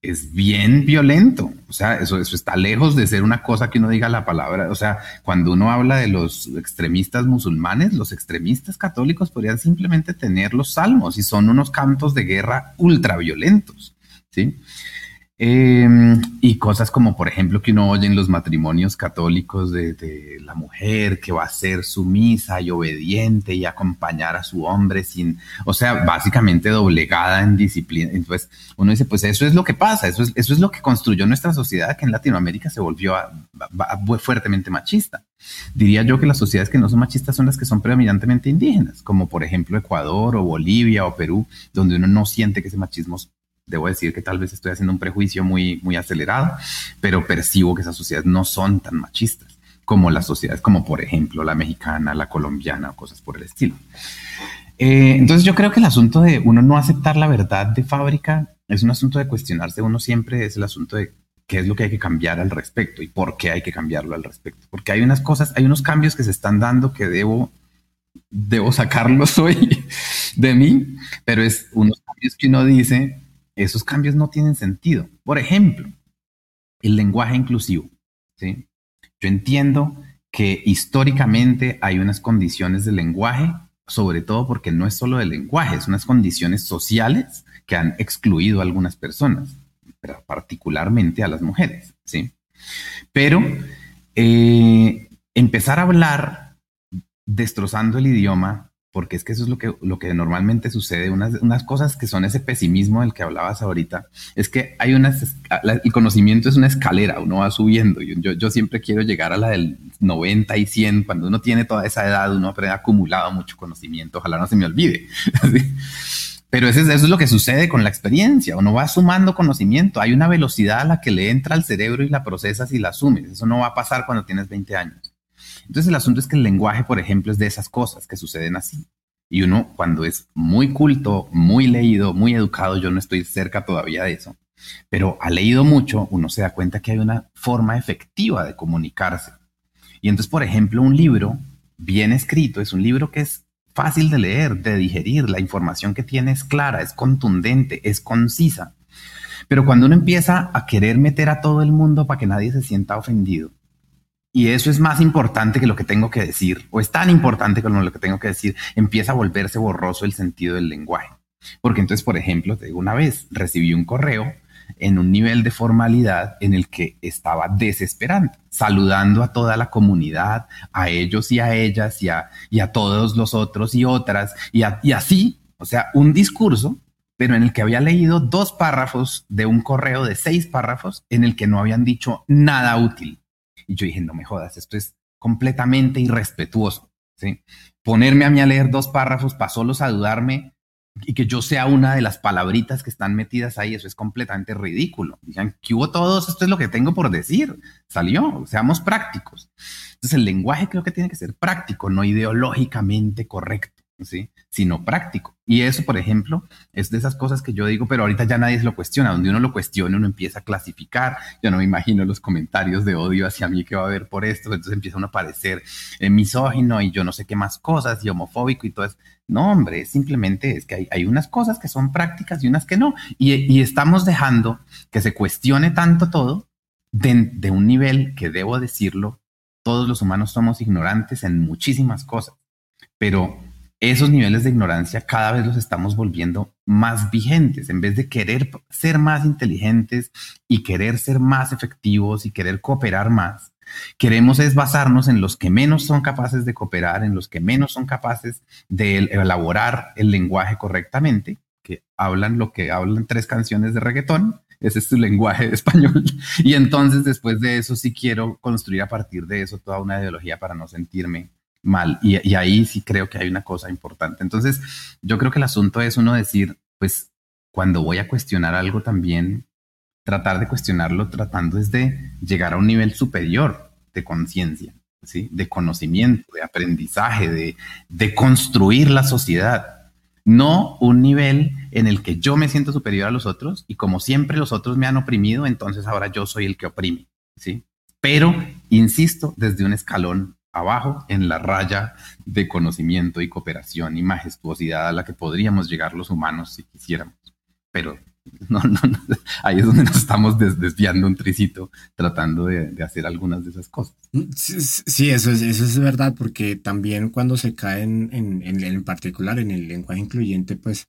es bien violento. O sea, eso, eso está lejos de ser una cosa que uno diga la palabra. O sea, cuando uno habla de los extremistas musulmanes, los extremistas católicos podrían simplemente tener los salmos y son unos cantos de guerra ultra violentos, ¿sí? Em, y cosas como, por ejemplo, que uno oye en los matrimonios católicos de, la mujer que va a ser sumisa y obediente y acompañar a su hombre sin, o sea, básicamente doblegada en disciplina. Entonces, uno dice, pues eso es lo que pasa, eso es, eso es lo que construyó nuestra sociedad que en Latinoamérica se volvió fuertemente machista. Diría yo que las sociedades que no son machistas son las que son predominantemente indígenas, como por ejemplo Ecuador o Bolivia o Perú, donde uno no siente que ese machismo debo decir que tal vez estoy haciendo un prejuicio muy, muy acelerado, pero percibo que esas sociedades no son tan machistas como las sociedades, como por ejemplo la mexicana, la colombiana o cosas por el estilo. Eh, entonces yo creo que el asunto de uno no aceptar la verdad de fábrica es un asunto de cuestionarse uno siempre, es el asunto de qué es lo que hay que cambiar al respecto y por qué hay que cambiarlo al respecto. Porque hay unas cosas, hay unos cambios que se están dando que debo, debo sacarlos hoy de mí, pero es unos cambios que uno dice, esos cambios no tienen sentido. Por ejemplo, el lenguaje inclusivo. Yo entiendo que históricamente hay unas condiciones del lenguaje, sobre todo porque no es solo del lenguaje, es unas condiciones sociales que han excluido a algunas personas, pero particularmente a las mujeres. ¿sí? Pero eh, empezar a hablar destrozando el idioma porque es que eso es lo que, lo que normalmente sucede, unas, unas cosas que son ese pesimismo del que hablabas ahorita, es que hay unas, el conocimiento es una escalera, uno va subiendo, yo, yo siempre quiero llegar a la del 90 y 100, cuando uno tiene toda esa edad, uno ha acumulado mucho conocimiento, ojalá no se me olvide. Pero eso es, eso es lo que sucede con la experiencia. Uno va sumando conocimiento. Hay una velocidad a la que le entra al cerebro y la procesas y la asumes. Eso no va a pasar cuando tienes 20 años. Entonces el asunto es que el lenguaje, por ejemplo, es de esas cosas que suceden así. Y uno cuando es muy culto, muy leído, muy educado, yo no estoy cerca todavía de eso, pero ha leído mucho, uno se da cuenta que hay una forma efectiva de comunicarse. Y entonces, por ejemplo, un libro bien escrito es un libro que es fácil de leer, de digerir, la información que tiene es clara, es contundente, es concisa. Pero cuando uno empieza a querer meter a todo el mundo para que nadie se sienta ofendido, y eso es más importante que lo que tengo que decir, o es tan importante como lo que tengo que decir, empieza a volverse borroso el sentido del lenguaje. Porque entonces, por ejemplo, te digo una vez, recibí un correo en un nivel de formalidad en el que estaba desesperante, saludando a toda la comunidad, a ellos y a ellas y a, y a todos los otros y otras, y, y así, o sea, un discurso, pero en el que había leído dos párrafos de un correo de seis párrafos en el que no habían dicho nada útil. Y yo dije, no me jodas, esto es completamente irrespetuoso. ¿sí? Ponerme a mí a leer dos párrafos para solo saludarme y que yo sea una de las palabritas que están metidas ahí, eso es completamente ridículo. Digan, ¿qué hubo todos? Esto es lo que tengo por decir. Salió, seamos prácticos. Entonces el lenguaje creo que tiene que ser práctico, no ideológicamente correcto. ¿Sí? sino práctico. Y eso, por ejemplo, es de esas cosas que yo digo, pero ahorita ya nadie se lo cuestiona. Donde uno lo cuestiona, uno empieza a clasificar. Yo no me imagino los comentarios de odio hacia mí que va a haber por esto. Entonces empieza uno a parecer eh, misógino y yo no sé qué más cosas y homofóbico y todo eso. No, hombre, simplemente es que hay, unas cosas que son prácticas y unas que no. Y, estamos dejando que se cuestione tanto todo de un nivel que debo decirlo, todos los humanos somos ignorantes en muchísimas cosas. Pero esos niveles de ignorancia cada vez los estamos volviendo más vigentes. En vez de querer ser más inteligentes y querer ser más efectivos y querer cooperar más, queremos es basarnos en los que menos son capaces de cooperar, en los que menos son capaces de elaborar el lenguaje correctamente, que hablan lo que hablan tres canciones de reggaetón. Ese es su lenguaje español. Y entonces después de eso sí quiero construir a partir de eso toda una ideología para no sentirme mal. Y, ahí sí creo que hay una cosa importante. Entonces, yo creo que el asunto es uno decir, pues, cuando voy a cuestionar algo también, tratar de cuestionarlo tratando es de llegar a un nivel superior de conciencia, ¿sí? de conocimiento, de aprendizaje, de, de construir la sociedad. No un nivel en el que yo me siento superior a los otros y como siempre los otros me han oprimido, entonces ahora yo soy el que oprime. ¿sí? Pero, insisto, desde un escalón abajo en la raya de conocimiento y cooperación y majestuosidad a la que podríamos llegar los humanos si quisiéramos. Pero no, no, ahí es donde nos estamos desviando un tricito tratando de, hacer algunas de esas cosas. Mm, sí, eso, es, eso es verdad, porque también cuando se cae en, en, en particular en el lenguaje incluyente, pues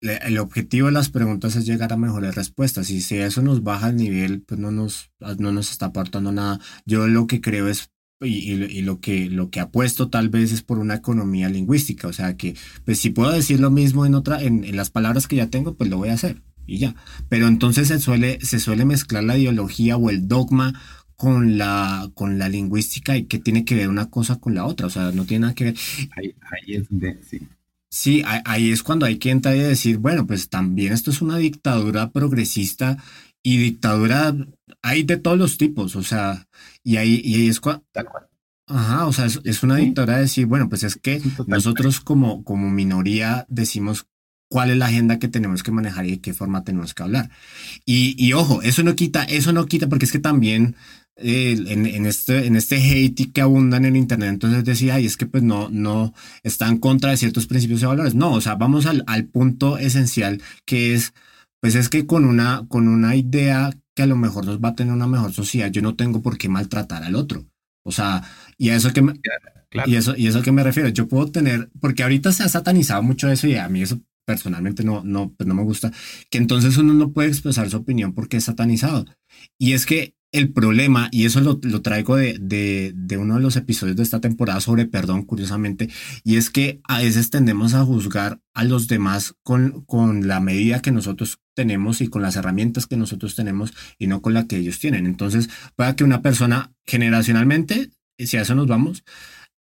el objetivo de las preguntas es llegar a mejores respuestas y si eso nos baja el nivel, pues no nos, no nos está aportando nada. Yo lo que creo es y, y, lo que lo que apuesto tal vez es por una economía lingüística, o sea que pues si puedo decir lo mismo en otra en, en, las palabras que ya tengo, pues lo voy a hacer y ya. Pero entonces se suele se suele mezclar la ideología o el dogma con la con la lingüística y que tiene que ver una cosa con la otra, o sea, no tiene nada que ver. Ahí, es donde sí. Sí, ahí es cuando hay que entrar y decir, bueno, pues también esto es una dictadura progresista y dictadura hay de todos los tipos, o sea, y ahí, y ahí es cuando... Ajá, o sea, es, una dictadura de decir, bueno, pues es que nosotros como, como minoría decimos cuál es la agenda que tenemos que manejar y de qué forma tenemos que hablar. Y, y ojo, eso no quita, eso no quita, porque es que también eh, en, en, este, en este hate que abunda en internet, entonces decía, ay, es que pues no, no está en contra de ciertos principios y valores. No, o sea, vamos al, al punto esencial que es pues es que con una, con una idea que a lo mejor nos va a tener una mejor sociedad, yo no tengo por qué maltratar al otro. O sea, y a eso que me, y eso, y eso que me refiero, yo puedo tener, porque ahorita se ha satanizado mucho eso y a mí eso personalmente no, no, pues no me gusta, que entonces uno no puede expresar su opinión porque es satanizado. Y es que el problema, y eso lo, lo traigo de, de, de, uno de los episodios de esta temporada sobre perdón, curiosamente, y es que a veces tendemos a juzgar a los demás con, con la medida que nosotros tenemos y con las herramientas que nosotros tenemos y no con la que ellos tienen. Entonces, puede que una persona generacionalmente, si a eso nos vamos,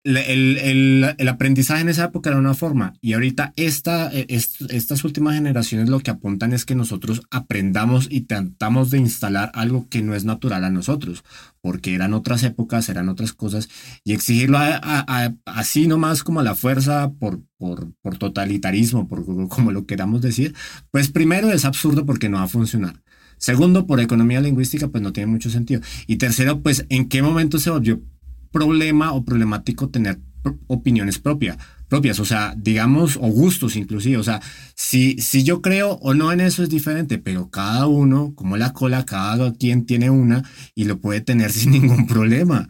el, el, el, aprendizaje en esa época era una forma y ahorita esta, e, estas últimas generaciones lo que apuntan es que nosotros aprendamos y tratamos de instalar algo que no es natural a nosotros, porque eran otras épocas, eran otras cosas y exigirlo así nomás como a la fuerza por, por, por totalitarismo, por como lo queramos decir, pues primero es absurdo porque no va a funcionar. Segundo, por economía lingüística, pues no tiene mucho sentido. Y tercero, pues en qué momento se volvió problema o problemático tener opiniones propias, propias, o sea, digamos, o gustos inclusive, o sea, si, si yo creo o no en eso es diferente, pero cada uno, como la cola, cada quien tiene una y lo puede tener sin ningún problema.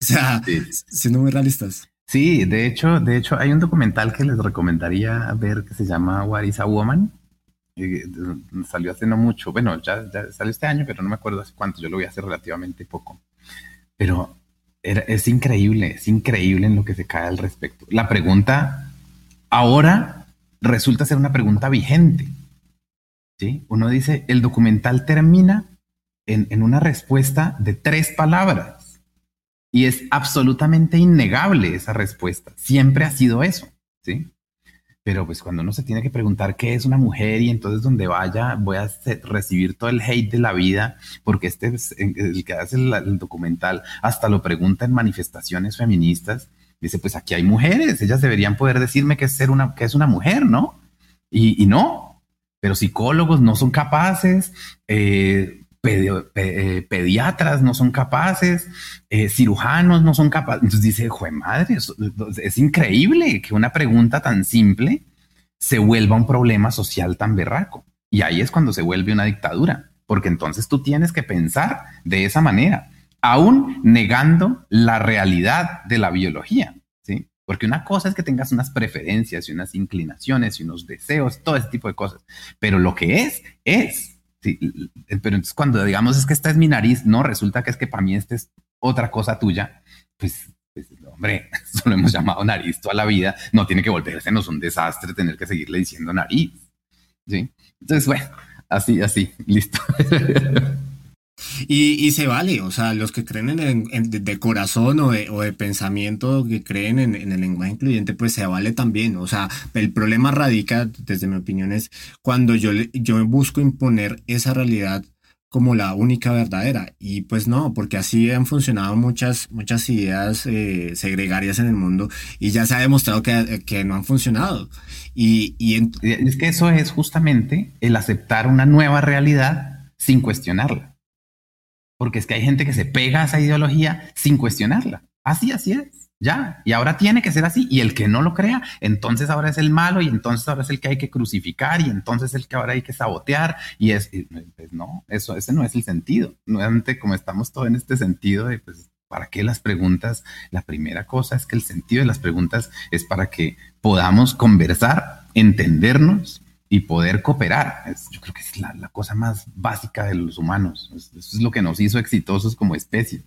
O sea, siendo muy realistas. Sí, de hecho, de hecho, hay un documental que les recomendaría ver que se llama What is a Woman. Eh, salió hace no mucho, bueno, ya, ya salió este año, pero no me acuerdo hace cuánto, yo lo vi hace relativamente poco. Pero es increíble, es increíble en lo que se cae al respecto. La pregunta ahora resulta ser una pregunta vigente. ¿sí? Uno dice, el documental termina en, en una respuesta de tres palabras. Y es absolutamente innegable esa respuesta. Siempre ha sido eso. ¿sí? Pero pues cuando uno se tiene que preguntar qué es una mujer y entonces donde vaya voy a recibir todo el hate de la vida, porque este el que hace el, documental hasta lo pregunta en manifestaciones feministas, dice pues aquí hay mujeres, ellas deberían poder decirme que es ser una, que es una mujer, ¿no? Y, no, pero psicólogos no son capaces, eh, eh, pediatras no son capaces, eh, cirujanos no son capaces. Entonces dice, jue madre, es, increíble que una pregunta tan simple se vuelva un problema social tan berraco. Y ahí es cuando se vuelve una dictadura, porque entonces tú tienes que pensar de esa manera, aún negando la realidad de la biología. ¿sí? Porque una cosa es que tengas unas preferencias y unas inclinaciones y unos deseos, todo ese tipo de cosas, pero lo que es, es. Sí, pero entonces cuando digamos es que esta es mi nariz, no, resulta que es que para mí esta es otra cosa tuya, pues, pues hombre, eso lo hemos llamado nariz toda la vida, no tiene que volverse, no es un desastre tener que seguirle diciendo nariz. ¿sí? Entonces, bueno, así, así, listo. y, se vale, o sea, los que creen en, de, corazón o de, o de pensamiento, que creen en, el lenguaje incluyente, pues se vale también. O sea, el problema radica, desde mi opinión, es cuando yo, yo busco imponer esa realidad como la única verdadera. Y pues no, porque así han funcionado muchas, muchas ideas eh, segregarias en el mundo y ya se ha demostrado que, que no han funcionado. Y, y es que eso es justamente el aceptar una nueva realidad sin cuestionarla. Porque es que hay gente que se pega a esa ideología sin cuestionarla. Así, así es. Ya, y ahora tiene que ser así. Y el que no lo crea, entonces ahora es el malo y entonces ahora es el que hay que crucificar y entonces el que ahora hay que sabotear. Y es, pues no, eso, ese no es el sentido. Nuevamente, como estamos todos en este sentido de, pues, ¿para qué las preguntas? La primera cosa es que el sentido de las preguntas es para que podamos conversar, entendernos y poder cooperar. yo creo que es la, cosa más básica de los humanos. Eso es lo que nos hizo exitosos como especie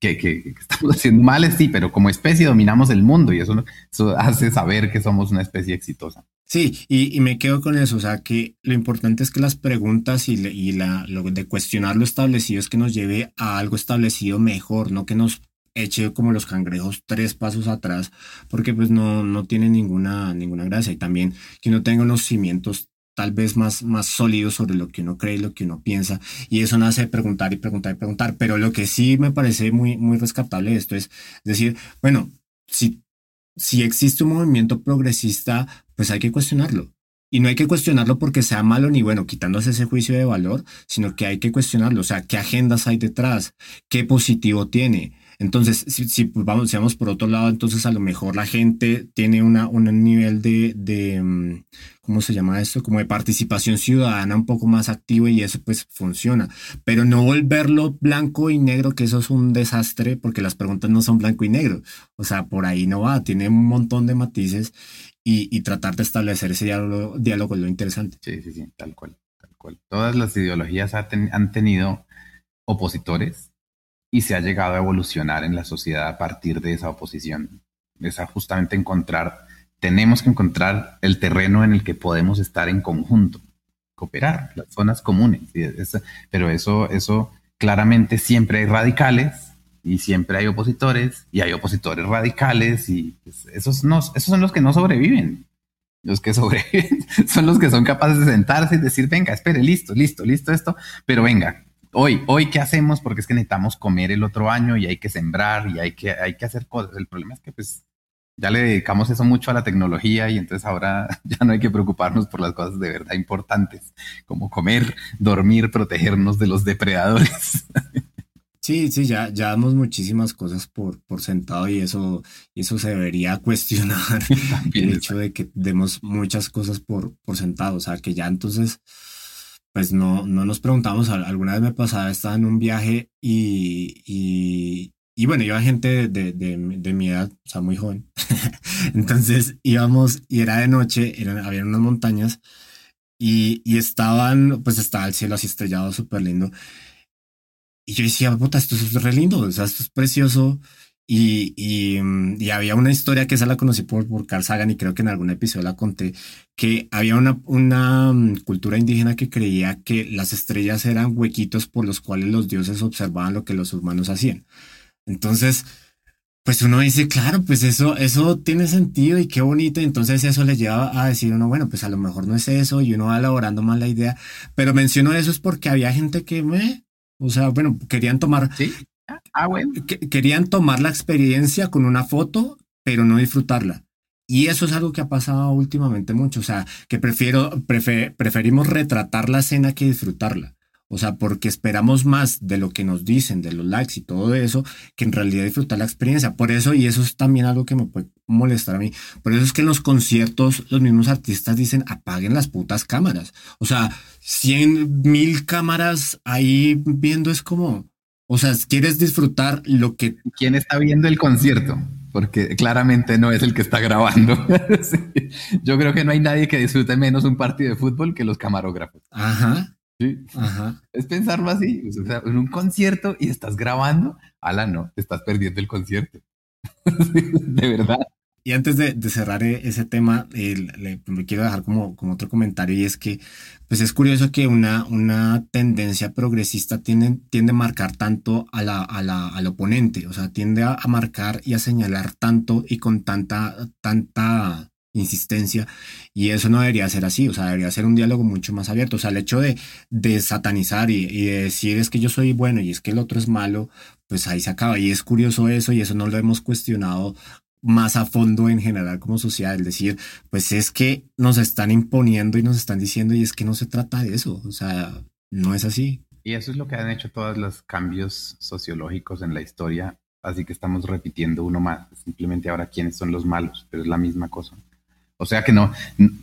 que, estamos haciendo mal, sí, pero como especie dominamos el mundo y eso, eso hace saber que somos una especie exitosa. Sí, y, me quedo con eso, o sea, que lo importante es que las preguntas y, y la, lo de cuestionar lo establecido es que nos lleve a algo establecido mejor, no que nos eche como los cangrejos tres pasos atrás, porque pues no, no tiene ninguna, ninguna gracia. Y también que no tenga unos cimientos tal vez más, más sólido sobre lo que uno cree y lo que uno piensa. Y eso nace de preguntar y preguntar y preguntar. Pero lo que sí me parece muy, muy rescatable de esto es decir, bueno, si, si existe un movimiento progresista, pues hay que cuestionarlo. Y no hay que cuestionarlo porque sea malo ni bueno, quitándose ese juicio de valor, sino que hay que cuestionarlo. O sea, ¿qué agendas hay detrás? ¿Qué positivo tiene? Entonces, si, pues, vamos, si vamos por otro lado, entonces a lo mejor la gente tiene una, un nivel de, de, mm, ¿cómo se llama esto? Como de participación ciudadana un poco más activo y eso pues funciona. Pero no volverlo blanco y negro, que eso es un desastre porque las preguntas no son blanco y negro. O sea, por ahí no va, tiene un montón de matices y, y tratar de establecer ese diálogo, diálogo es lo interesante. Sí, sí, sí, tal cual, tal cual. Todas las ideologías han tenido opositores y se ha llegado a evolucionar en la sociedad a partir de esa oposición. Es justamente encontrar, tenemos que encontrar el terreno en el que podemos estar en conjunto, cooperar, las zonas comunes. pero eso, eso claramente siempre hay radicales y siempre hay opositores y hay opositores radicales y esos, no, esos son los que no sobreviven. Los que sobreviven son los que son capaces de sentarse y decir, venga, espere, listo, listo, listo esto, pero venga, hoy, hoy, ¿qué hacemos? Porque es que necesitamos comer el otro año y hay que sembrar y hay que, hay que hacer cosas. El problema es que pues ya le dedicamos eso mucho a la tecnología y entonces ahora ya no hay que preocuparnos por las cosas de verdad importantes, como comer, dormir, protegernos de los depredadores. Sí, sí, ya, ya damos muchísimas cosas por, por sentado y eso, eso se debería cuestionar. el hecho de que demos muchas cosas por, por sentado. O sea, que ya entonces pues no, no nos preguntamos, alguna vez me pasaba, estaba en un viaje y, y, y bueno, iba gente de, de, de, mi edad, o sea, muy joven. Entonces íbamos y era de noche, eran, había unas montañas y, y estaban, pues estaba el cielo así estrellado, súper lindo. Y yo decía, puta, esto es re lindo, o sea, esto es precioso. Y, mm, y, había una historia que esa la conocí por, por Carl Sagan y creo que en algún episodio la conté, que había una, una mm, cultura indígena que creía que las estrellas eran huequitos por los cuales los dioses observaban lo que los humanos hacían. Entonces, pues uno dice, claro, pues eso, eso tiene sentido y qué bonito. entonces eso le lleva a decir uno, bueno, pues a lo mejor no es eso y uno va elaborando más la idea. Pero menciono eso es porque había gente que me, o sea, bueno, querían tomar, ¿Sí? Ah, bueno. querían tomar la experiencia con una foto, pero no disfrutarla. Y eso es algo que ha pasado últimamente mucho. O sea, que prefiero, preferimos retratar la escena que disfrutarla. O sea, porque esperamos más de lo que nos dicen, de los likes y todo eso, que en realidad disfrutar la experiencia. Por eso, y eso es también algo que me puede molestar a mí, por eso es que en los conciertos los mismos artistas dicen apaguen las putas cámaras. O sea, cien mil cámaras ahí viendo es como, o sea, quieres disfrutar lo que... ¿Quién está viendo el concierto? Porque claramente no es el que está grabando. Yo creo que no hay nadie que disfrute menos un partido de fútbol que los camarógrafos. Ajá. Sí. Ajá. Es pensarlo así. O sea, en un concierto y estás grabando, ala, no, te estás perdiendo el concierto. de verdad. Y antes de, cerrar e, ese tema, le, quiero dejar como, otro comentario y es que pues es curioso que una, una tendencia progresista tiende, tiende a marcar tanto a la, a la, al oponente, o sea, tiende a, a, marcar y a señalar tanto y con tanta, tanta insistencia y eso no debería ser así, o sea, debería ser un diálogo mucho más abierto, o sea, el hecho de, de satanizar y, y, de decir es que yo soy bueno y es que el otro es malo, pues ahí se acaba. Y es curioso eso y eso no lo hemos cuestionado más a fondo en general como sociedad, el decir, pues es que nos están imponiendo y nos están diciendo y es que no se trata de eso, o sea, no es así. Y eso es lo que han hecho todos los cambios sociológicos en la historia, así que estamos repitiendo uno más, simplemente ahora quiénes son los malos, pero es la misma cosa. O sea que no,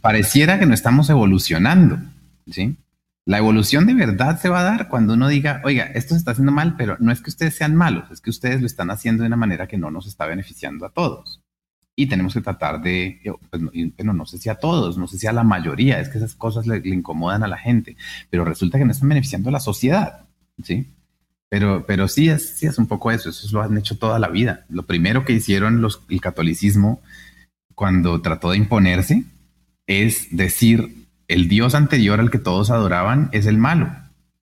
pareciera que no estamos evolucionando, ¿sí? La evolución de verdad se va a dar cuando uno diga, oiga, esto se está haciendo mal, pero no es que ustedes sean malos, es que ustedes lo están haciendo de una manera que no nos está beneficiando a todos. Y tenemos que tratar de, pues, bueno, no sé si a todos, no sé si a la mayoría, es que esas cosas le, incomodan a la gente, pero resulta que no están beneficiando a la sociedad, ¿sí? Pero, pero sí, es, sí es un poco eso, eso lo han hecho toda la vida. Lo primero que hicieron los, el catolicismo cuando trató de imponerse es decir, el dios anterior al que todos adoraban es el malo.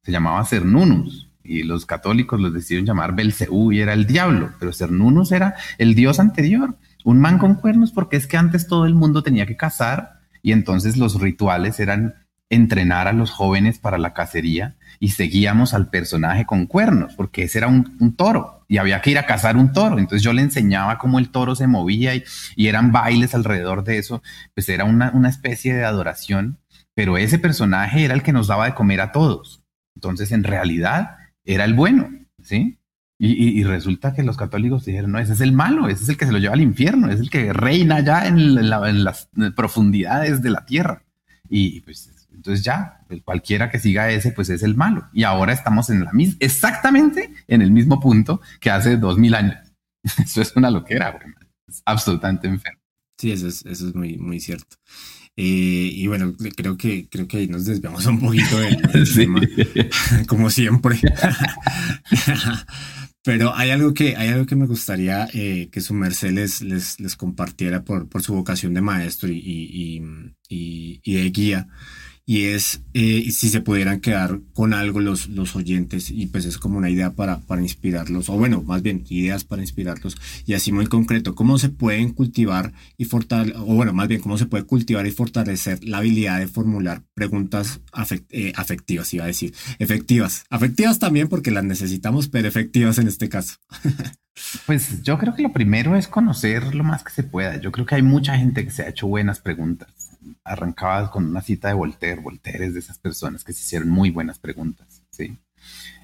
Se llamaba Cernunus y los católicos los decidieron llamar Belcebú y era el diablo, pero Cernunus era el dios anterior, un man con cuernos porque es que antes todo el mundo tenía que cazar y entonces los rituales eran entrenar a los jóvenes para la cacería y seguíamos al personaje con cuernos, porque ese era un, toro y había que ir a cazar un toro. Entonces yo le enseñaba cómo el toro se movía y, eran bailes alrededor de eso, pues era una, una, especie de adoración, pero ese personaje era el que nos daba de comer a todos. Entonces en realidad era el bueno, ¿sí? Y, resulta que los católicos dijeron, no, ese es el malo, ese es el que se lo lleva al infierno, es el que reina ya en, las profundidades de la tierra. Y pues entonces ya, cualquiera que siga ese, pues es el malo. Y ahora estamos en la misma, exactamente en el mismo punto que hace dos mil años. Eso es una loquera, absolutamente enfermo. Sí, eso es, eso es muy, muy cierto. Eh, y bueno, creo que, creo que ahí nos desviamos un poquito del, tema, como siempre. Pero hay algo que, hay algo que me gustaría eh, que su merced les, les, compartiera por, por, su vocación de maestro y, y, y, y de guía y es eh, si se pudieran quedar con algo los, los oyentes y pues es como una idea para, para inspirarlos, o bueno, más bien ideas para inspirarlos y así muy concreto, cómo se pueden cultivar y fortalecer, o bueno, más bien cómo se puede cultivar y fortalecer la habilidad de formular preguntas eh, afectivas, iba a decir, efectivas, afectivas también porque las necesitamos, pero efectivas en este caso. Pues yo creo que lo primero es conocer lo más que se pueda. Yo creo que hay mucha gente que se ha hecho buenas preguntas arrancaba con una cita de Voltaire. Voltaire es de esas personas que se hicieron muy buenas preguntas, ¿sí?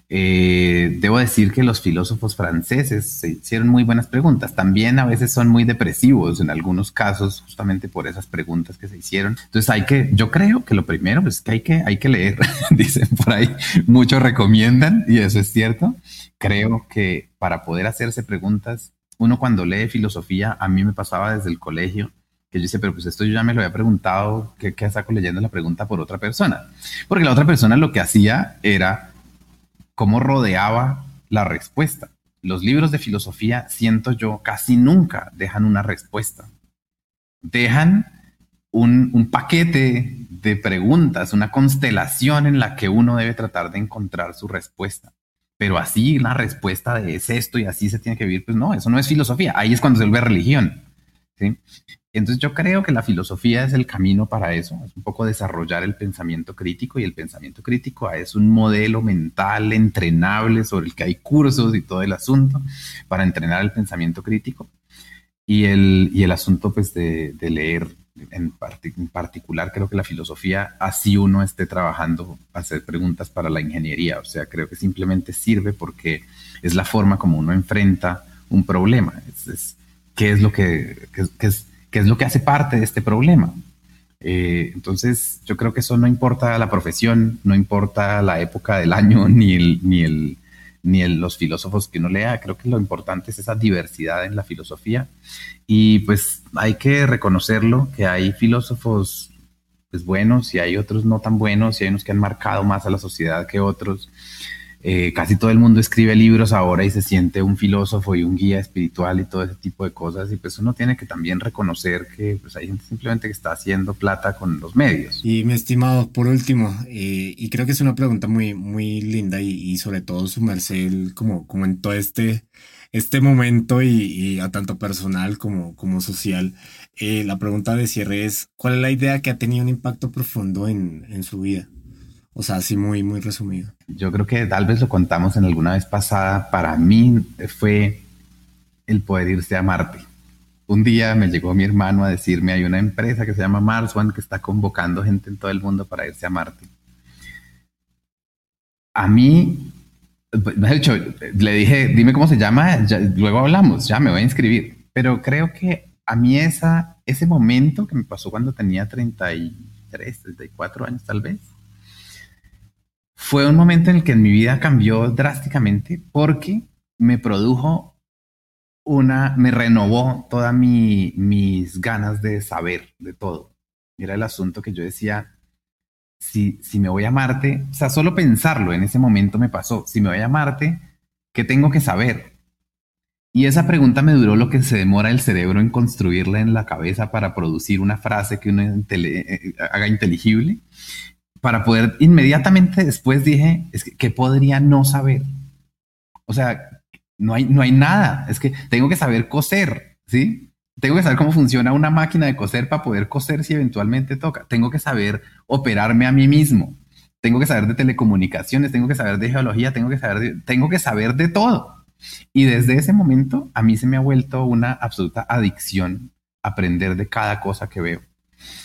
Eh, debo decir que los filósofos franceses se hicieron muy buenas preguntas. También a veces son muy depresivos en algunos casos, justamente por esas preguntas que se hicieron. Entonces hay que, yo creo que lo primero es que hay que, hay que leer. Dicen por ahí, muchos recomiendan y eso es cierto. Creo que para poder hacerse preguntas, uno cuando lee filosofía, a mí me pasaba desde el colegio, que yo dice, pero pues esto yo ya me lo había preguntado, ¿qué, qué saco leyendo la pregunta por otra persona? Porque la otra persona lo que hacía era cómo rodeaba la respuesta. Los libros de filosofía, siento yo, casi nunca dejan una respuesta. Dejan un, un paquete de preguntas, una constelación en la que uno debe tratar de encontrar su respuesta pero así la respuesta de es esto y así se tiene que vivir, pues no, eso no es filosofía, ahí es cuando se vuelve religión. ¿Sí? Entonces yo creo que la filosofía es el camino para eso, es un poco desarrollar el pensamiento crítico y el pensamiento crítico es un modelo mental entrenable sobre el que hay cursos y todo el asunto para entrenar el pensamiento crítico y el, y el asunto pues de, leer en, particular creo que la filosofía así uno esté trabajando hacer preguntas para la ingeniería, o sea creo que simplemente sirve porque es la forma como uno enfrenta un problema, qué es lo que, que es que es lo que hace parte de este problema. Eh, entonces, yo creo que eso no importa la profesión, no importa la época del año, ni, el, ni, el, ni los filósofos que uno lea. Creo que lo importante es esa diversidad en la filosofía. Y pues hay que reconocerlo, que hay filósofos pues, buenos y hay otros no tan buenos, y hay unos que han marcado más a la sociedad que otros. Eh, casi todo el mundo escribe libros ahora y se siente un filósofo y un guía espiritual y todo ese tipo de cosas. Y pues uno tiene que también reconocer que pues, hay gente simplemente que está haciendo plata con los medios. Y mi estimado, por último, eh, y creo que es una pregunta muy, muy linda y, sobre todo sumarse como, como en todo este, este momento y, a tanto personal como, como social. Eh, la pregunta de cierre es, ¿cuál es la idea que ha tenido un impacto profundo en, en su vida? O sea, así muy, muy resumido. Yo creo que tal vez lo contamos en alguna vez pasada. Para mí fue el poder irse a Marte. Un día me llegó mi hermano a decirme, hay una empresa que se llama Mars One que está convocando gente en todo el mundo para irse a Marte. A mí, de hecho, le dije, dime cómo se llama, luego hablamos, ya me voy a inscribir. Pero creo que a mí esa, ese momento que me pasó cuando tenía 33, 34 años tal vez, fue un momento en el que mi vida cambió drásticamente porque me produjo una, me renovó todas mis ganas de saber de todo. Era el asunto que yo decía, si, si me voy a Marte, o sea, solo pensarlo en ese momento me pasó, si me voy a Marte, ¿qué tengo que saber? Y esa pregunta me duró lo que se demora el cerebro en construirla en la cabeza para producir una frase que uno eh, eh, haga inteligible para poder inmediatamente después dije, es que, ¿qué podría no saber? O sea, no hay, no hay nada, es que tengo que saber coser, ¿sí? Tengo que saber cómo funciona una máquina de coser para poder coser si eventualmente toca. Tengo que saber operarme a mí mismo. Tengo que saber de telecomunicaciones, tengo que saber de geología, tengo que saber de, tengo que saber de todo. Y desde ese momento a mí se me ha vuelto una absoluta adicción aprender de cada cosa que veo.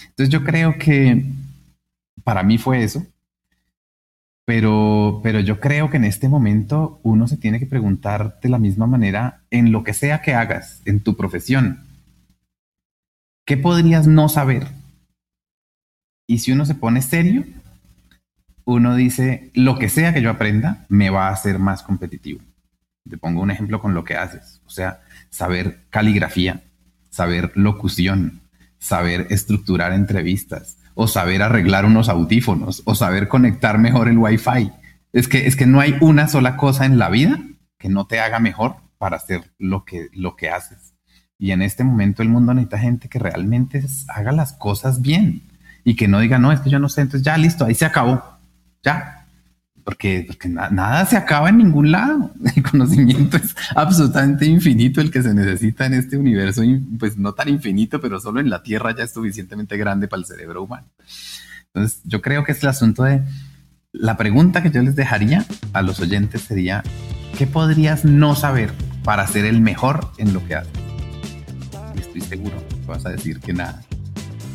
Entonces yo creo que para mí fue eso. Pero, pero yo creo que en este momento uno se tiene que preguntar de la misma manera en lo que sea que hagas, en tu profesión. ¿Qué podrías no saber? Y si uno se pone serio, uno dice, lo que sea que yo aprenda me va a hacer más competitivo. Te pongo un ejemplo con lo que haces. O sea, saber caligrafía, saber locución, saber estructurar entrevistas, o saber arreglar unos audífonos o saber conectar mejor el Wi-Fi. Es que, es que no hay una sola cosa en la vida que no te haga mejor para hacer lo que, lo que haces. Y en este momento el mundo necesita gente que realmente haga las cosas bien y que no diga, no, es que yo no sé, entonces ya listo, ahí se acabó. Ya, porque, nada se acaba en ningún lado. El conocimiento es absolutamente infinito el que se necesita en este universo, pues no tan infinito, pero solo en la Tierra ya es suficientemente grande para el cerebro humano. Entonces, yo creo que es el asunto de la pregunta que yo les dejaría a los oyentes sería, ¿qué podrías no saber para ser el mejor en lo que haces? Y estoy seguro que vas a decir que nada.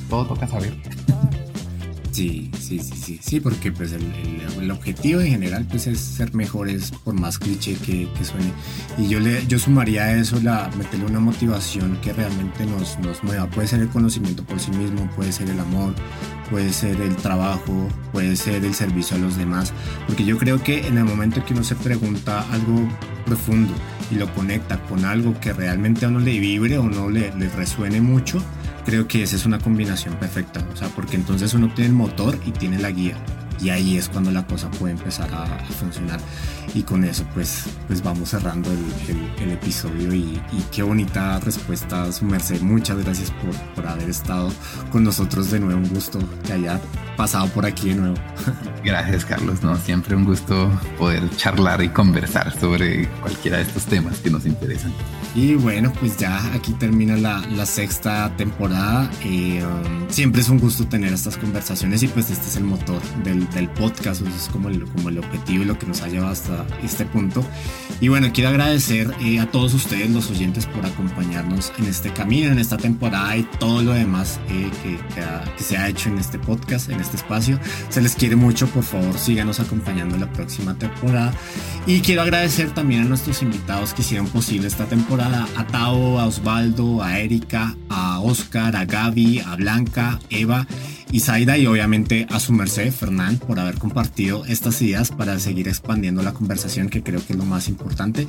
Todo toca saber. Sí, sí, sí, sí, sí, porque pues el, objetivo en general pues es ser mejores por más cliché que, suene. Y yo le yo sumaría a eso la meterle una motivación que realmente nos, nos mueva. Puede ser el conocimiento por sí mismo, puede ser el amor, puede ser el trabajo, puede ser el servicio a los demás. Porque yo creo que en el momento que uno se pregunta algo profundo y lo conecta con algo que realmente a uno le vibre o no le, resuene mucho, creo que esa es una combinación perfecta, o sea, porque entonces uno tiene el motor y tiene la guía. Y ahí es cuando la cosa puede empezar a, funcionar. Y con eso pues pues vamos cerrando el, episodio y, qué bonita respuesta su merced. Muchas gracias por, por haber estado con nosotros. De nuevo un gusto que haya pasado por aquí de nuevo gracias Carlos no siempre un gusto poder charlar y conversar sobre cualquiera de estos temas que nos interesan y bueno, pues ya aquí termina la, la sexta temporada. Eh, um, siempre es un gusto tener estas conversaciones y pues este es el motor del, del podcast, es como el, como el objetivo y lo que nos ha llevado hasta este punto. Y bueno, quiero agradecer eh, a todos ustedes, los oyentes, por acompañarnos en este camino, en esta temporada y todo lo demás eh, que, que, se ha hecho en este podcast, en este espacio. Se les quiere mucho, por favor, síganos acompañando la próxima temporada. Y quiero agradecer también a nuestros invitados que hicieron posible esta temporada a Tao, a Osvaldo, a Erika, a Oscar, a Gaby, a Blanca, Eva y Zaida y obviamente a su merced, Fernán, por haber compartido estas ideas para seguir expandiendo la conversación que creo que es lo más importante.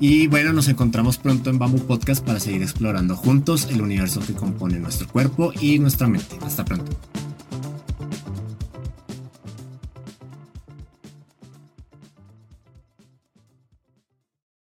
Y bueno, nos encontramos pronto en Bamboo Podcast para seguir explorando juntos el universo que compone nuestro cuerpo y nuestra mente. Hasta pronto.